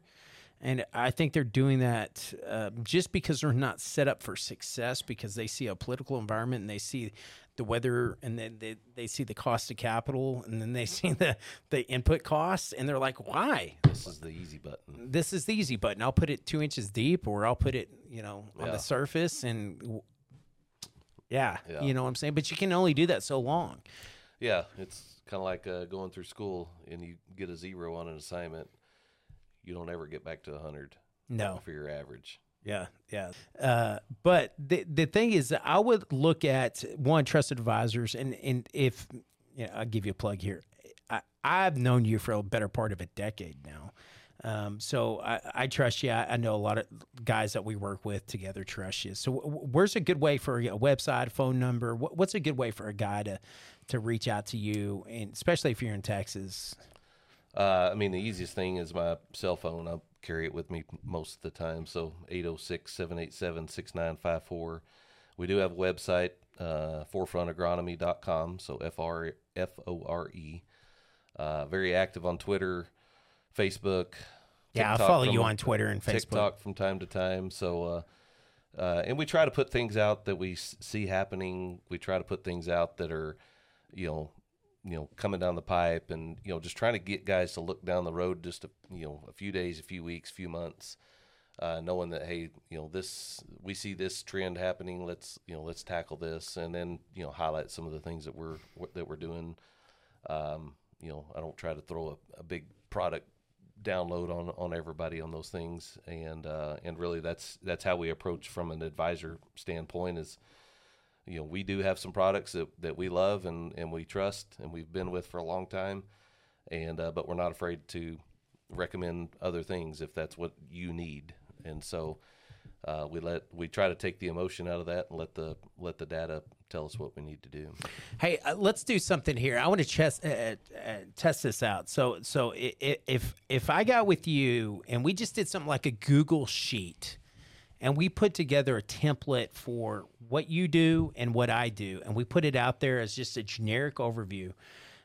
And I think they're doing that uh, just because they're not set up for success because they see a political environment and they see the weather and then they, they see the cost of capital and then they see the, the input costs and they're like, why? This is the easy button. This is the easy button. I'll put it two inches deep or I'll put it, you know, on Yeah. the surface and yeah, Yeah. you know what I'm saying? But you can only do that so long. Yeah, it's kind of like uh, going through school and you get a zero on an assignment. You don't ever get back to a hundred No. for your average. Yeah, yeah. Uh, but the the thing is, I would look at one trusted advisors, and and if yeah, I'll give you a plug here. I, I've known you for a better part of a decade now, um, so I, I trust you. I, I know a lot of guys that we work with together trust you. So, where's a good way for a website, phone number? What, what's a good way for a guy to to reach out to you, and especially if you're in Texas? Uh, I mean, the easiest thing is my cell phone. I carry it with me most of the time. So 806 787 6954. We do have a website, uh, forefrontagronomy.com. So F R F O R E. Uh, very active on Twitter, Facebook. Yeah, I'll follow from- you on Twitter and Facebook. TikTok from time to time. So, uh, uh, and we try to put things out that we s- see happening. We try to put things out that are, you know, you know, coming down the pipe, and you know, just trying to get guys to look down the road just a you know a few days, a few weeks, a few months, uh, knowing that hey, you know, this we see this trend happening. Let's you know, let's tackle this, and then you know, highlight some of the things that we're that we're doing. Um, you know, I don't try to throw a, a big product download on on everybody on those things. And uh and really that's that's how we approach from an advisor standpoint is you know we do have some products that, that we love and and we trust and we've been with for a long time. And uh, but we're not afraid to recommend other things if that's what you need. And so uh, we let we try to take the emotion out of that and let the let the data tell us what we need to do Hey, uh, let's do something here. I want to test uh, uh, test this out. So, so if if I got with you and we just did something like a Google sheet, and we put together a template for what you do and what I do, and we put it out there as just a generic overview.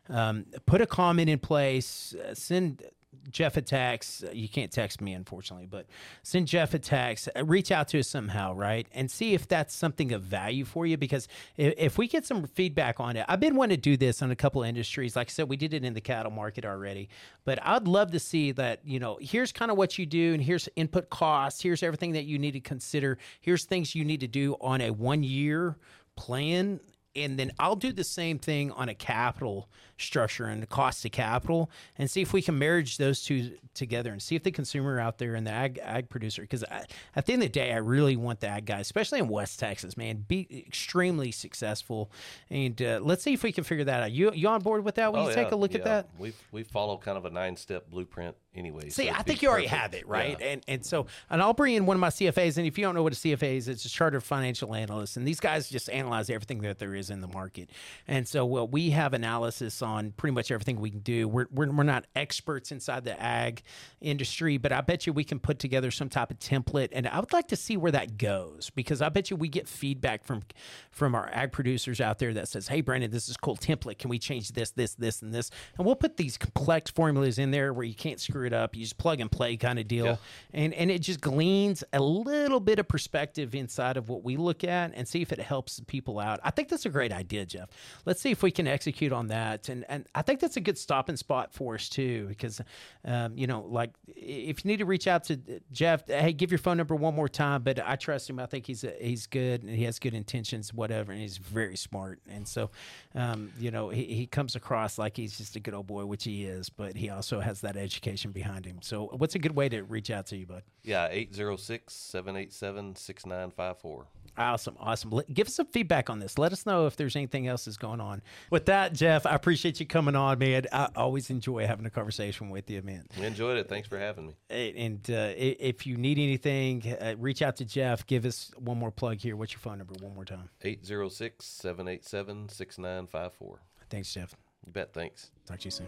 um, put a comment in place, uh, send Jeff a text. Uh, You can't text me, unfortunately, but send Jeff a text. uh, Reach out to us somehow, right? And see if that's something of value for you. Because if, if we get some feedback on it, I've been wanting to do this on a couple of industries. Like I said, we did it in the cattle market already. But I'd love to see that, you know, here's kind of what you do, and here's input costs, here's everything that you need to consider, here's things you need to do on a one year plan and then I'll do the same thing on a capital structure and the cost of capital and see if we can marriage those two together and see if the consumer out there and the ag, ag producer because at the end of the day I really want the ag guys especially in West Texas man be extremely successful. And uh, let's see if we can figure that out. You you on board with that? Will you take a look at Oh, that? We we follow kind of a nine step blueprint anyway. See, so I think you already perfect. have it, right? Yeah. And and so, and I'll bring in one of my CFAs. And if you don't know what a CFA is, it's a chartered financial analyst. And these guys just analyze everything that there is in the market. And so, well, we have analysis on pretty much everything we can do. We're we're, we're not experts inside the ag industry, but I bet you we can put together some type of template. And I would like to see where that goes because I bet you we get feedback from from our ag producers out there that says, "Hey, Brandon, this is cool template. Can we change this, this, this, and this?" And we'll put these complex formulas in there where you can't screw it up. You just plug and play kind of deal, Yeah. and and it just gleans a little bit of perspective inside of what we look at and see if it helps people out. I think that's a great idea, Jeff. Let's see if we can execute on that, and and I think that's a good stopping spot for us too, because um, you know, like if you need to reach out to Jeff, hey, give your phone number one more time. But I trust him. I think he's he's good and he has good intentions, whatever, and he's very smart. And so, um, you know, he, he comes across like he's just a good old boy, which he is, but he also has that education behind him. So, what's a good way to reach out to you, bud? Yeah, 806 787 6954. Awesome, awesome. Let, give us some feedback on this. Let us know if there's anything else that's going on. With that, Jeff, I appreciate you coming on, man. I always enjoy having a conversation with you, man. We enjoyed it. Thanks for having me. And uh, if you need anything, uh, reach out to Jeff. Give us one more plug here. What's your phone number? One more time. 806 787 6954. Thanks, Jeff. You bet. Thanks. Talk to you soon.